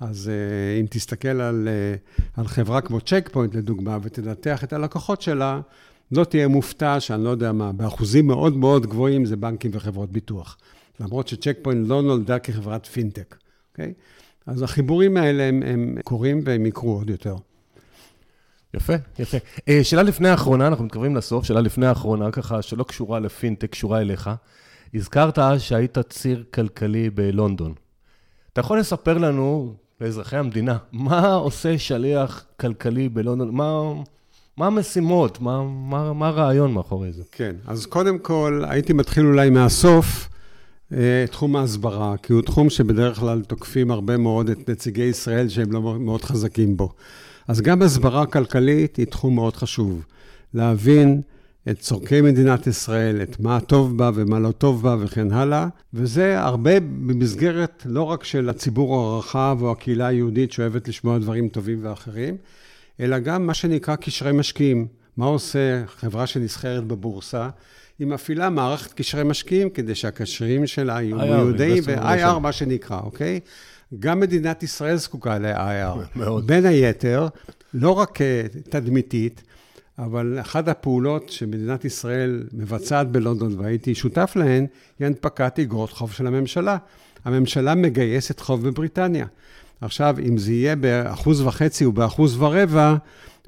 אז אה, אם תסתכל על, אה, על חברה כמו צ'ק פוינט, לדוגמה, ותנתח את הלקוחות שלה, לא תהיה מופתע שאני לא יודע מה, באחוזים מאוד מאוד גבוהים זה בנקים וחברות ביטוח. למרות שצ'ק פוינט לא נולדה כחברת פינטק, אוקיי? אז החיבורים האלה הם, הם קורים והם יקרו עוד יותר. יפה, יפה. אה, שאלה לפני האחרונה, אנחנו מתקרבים לסוף, שאלה לפני האחרונה, ככה, שלא קשורה לפינטק, קשורה אליך. הזכרת שהיית ציר כלכלי בלונדון. אתה יכול לספר לנו, לאזרחי המדינה, מה עושה שליח כלכלי בלונדון? מה, מה המשימות? מה, מה, מה הרעיון מאחורי זה? כן, אז קודם כל, הייתי מתחיל אולי מהסוף, אה, תחום ההסברה, כי הוא תחום שבדרך כלל תוקפים הרבה מאוד את נציגי ישראל שהם לא מאוד חזקים בו. אז גם הסברה כלכלית היא תחום מאוד חשוב. להבין את צורכי מדינת ישראל, את מה טוב בה ומה לא טוב בה וכן הלאה, וזה הרבה במסגרת לא רק של הציבור הרחב או הקהילה היהודית שאוהבת לשמוע דברים טובים ואחרים, אלא גם מה שנקרא קשרי משקיעים. מה עושה חברה שנסחרת בבורסה? היא מפעילה מערכת קשרי משקיעים כדי שהקשרים שלה יהיו יהודיים, ו-IR מה שנקרא, אוקיי? גם מדינת ישראל זקוקה ל-IR. מאוד. בין היתר, לא רק אה, תדמיתית, אבל אחת הפעולות שמדינת ישראל מבצעת בלונדון, והייתי שותף להן, היא הנפקת אגרות חוב של הממשלה. הממשלה מגייסת חוב בבריטניה. עכשיו, אם זה יהיה באחוז וחצי או באחוז ורבע,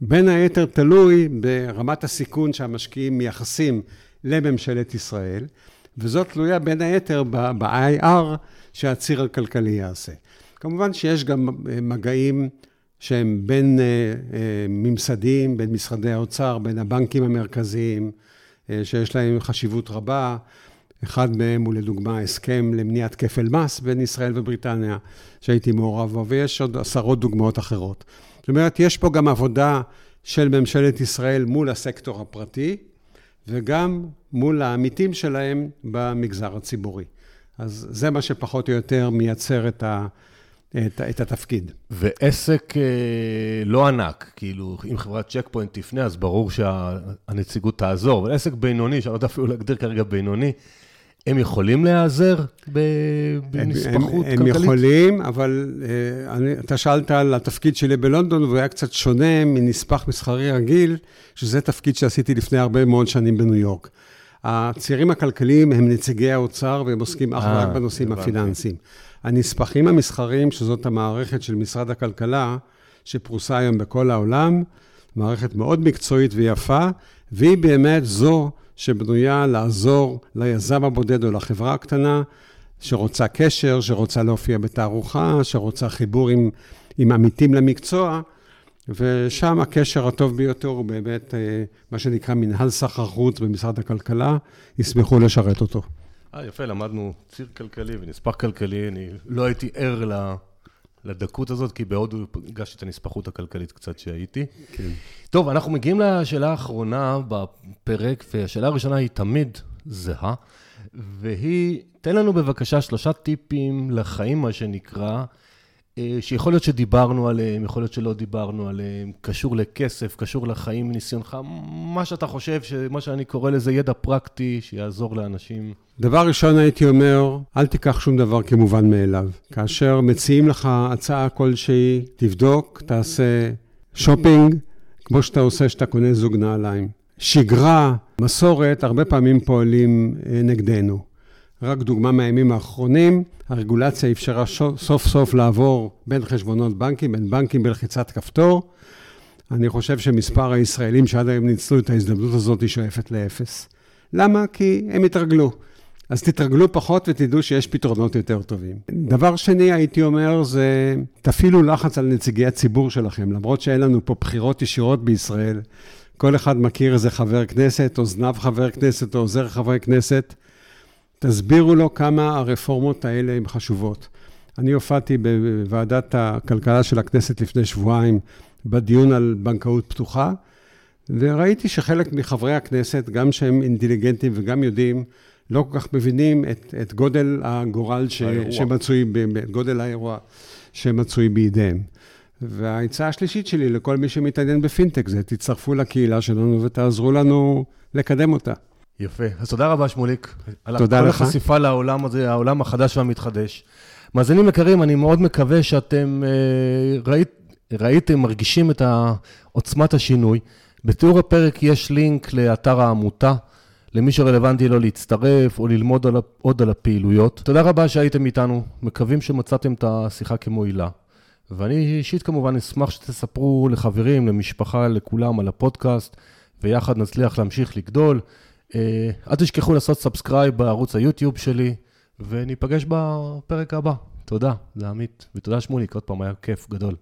בין היתר תלוי ברמת הסיכון שהמשקיעים מייחסים לממשלת ישראל, וזאת תלויה בין היתר ב-IR שהציר הכלכלי יעשה. כמובן שיש גם אה, מגעים שהם בין אה, אה, ממסדים, בין משרדי האוצר, בין הבנקים המרכזיים, שיש להם חשיבות רבה. אחד מהם הוא לדוגמה הסכם למניעת כפל מס בין ישראל ובריטניה, שהייתי מעורב בו, ויש עוד עשרות דוגמאות אחרות. זאת אומרת, יש פה גם עבודה של ממשלת ישראל מול הסקטור הפרטי, וגם מול העמיתים שלהם במגזר הציבורי. אז זה מה שפחות או יותר מייצר את, ה, את, את התפקיד. ועסק אה, לא ענק, כאילו, אם חברת צ'ק פוינט תפנה, אז ברור שהנציגות תעזור, אבל עסק בינוני, שאני לא יודע אפילו להגדיר כרגע בינוני, הם יכולים להיעזר בנספחות הם, כלכלית? הם יכולים, אבל uh, אני, אתה שאלת על התפקיד שלי בלונדון, והוא היה קצת שונה מנספח מסחרי רגיל, שזה תפקיד שעשיתי לפני הרבה מאוד שנים בניו יורק. הצעירים הכלכליים הם נציגי האוצר, והם עוסקים אך ורק אה, בנושאים הפיננסיים. הנספחים המסחריים, שזאת המערכת של משרד הכלכלה, שפרוסה היום בכל העולם, מערכת מאוד מקצועית ויפה, והיא באמת זו שבנויה לעזור ליזם הבודד או לחברה הקטנה, שרוצה קשר, שרוצה להופיע בתערוכה, שרוצה חיבור עם, עם עמיתים למקצוע, ושם הקשר הטוב ביותר הוא באמת אה, מה שנקרא מנהל סחר חוץ במשרד הכלכלה, ישמחו לשרת אותו. אה, יפה, למדנו ציר כלכלי ונספח כלכלי, אני לא הייתי ער ל... לדקות הזאת, כי בהודו הגשתי את הנספחות הכלכלית קצת שהייתי. כן. טוב, אנחנו מגיעים לשאלה האחרונה בפרק, והשאלה הראשונה היא תמיד זהה, והיא, תן לנו בבקשה שלושה טיפים לחיים, מה שנקרא, אה, שיכול להיות שדיברנו עליהם, יכול להיות שלא דיברנו עליהם, קשור לכסף, קשור לחיים מניסיונך, מה שאתה חושב, מה שאני קורא לזה ידע פרקטי, שיעזור לאנשים. דבר ראשון הייתי אומר, אל תיקח שום דבר כמובן מאליו. כאשר מציעים לך הצעה כלשהי, תבדוק, תעשה שופינג, כמו שאתה עושה כשאתה קונה זוג נעליים. שגרה, מסורת, הרבה פעמים פועלים אה, נגדנו. רק דוגמה מהימים האחרונים, הרגולציה אפשרה סוף סוף לעבור בין חשבונות בנקים, בין בנקים בלחיצת כפתור. אני חושב שמספר הישראלים שעד היום ניצלו את ההזדמנות הזאת שואפת לאפס. למה? כי הם התרגלו. אז תתרגלו פחות ותדעו שיש פתרונות יותר טובים. דבר שני, הייתי אומר, זה תפעילו לחץ על נציגי הציבור שלכם, למרות שאין לנו פה בחירות ישירות בישראל. כל אחד מכיר איזה חבר כנסת, או זנב חבר כנסת, או עוזר חבר כנסת. תסבירו לו כמה הרפורמות האלה הן חשובות. אני הופעתי בוועדת הכלכלה של הכנסת לפני שבועיים בדיון על בנקאות פתוחה, וראיתי שחלק מחברי הכנסת, גם שהם אינטליגנטים וגם יודעים, לא כל כך מבינים את, את גודל הגורל ש, שמצוי, גודל האירוע שמצוי בידיהם. והעצה השלישית שלי לכל מי שמתעניין בפינטק זה, תצטרפו לקהילה שלנו ותעזרו לנו לקדם אותה. יפה. אז תודה רבה, שמוליק. תודה לך. על החשיפה לעולם הזה, העולם החדש והמתחדש. מאזינים יקרים, אני מאוד מקווה שאתם אה, ראית, ראיתם, מרגישים את עוצמת השינוי. בתיאור הפרק יש לינק לאתר העמותה, למי שרלוונטי לו להצטרף או ללמוד על, עוד על הפעילויות. תודה רבה שהייתם איתנו, מקווים שמצאתם את השיחה כמועילה. ואני אישית כמובן אשמח שתספרו לחברים, למשפחה, לכולם על הפודקאסט, ויחד נצליח להמשיך לגדול. אה, אל תשכחו לעשות subscribe בערוץ היוטיוב שלי, וניפגש בפרק הבא. תודה, זה עמית, ותודה שמוליק, עוד פעם, היה כיף גדול.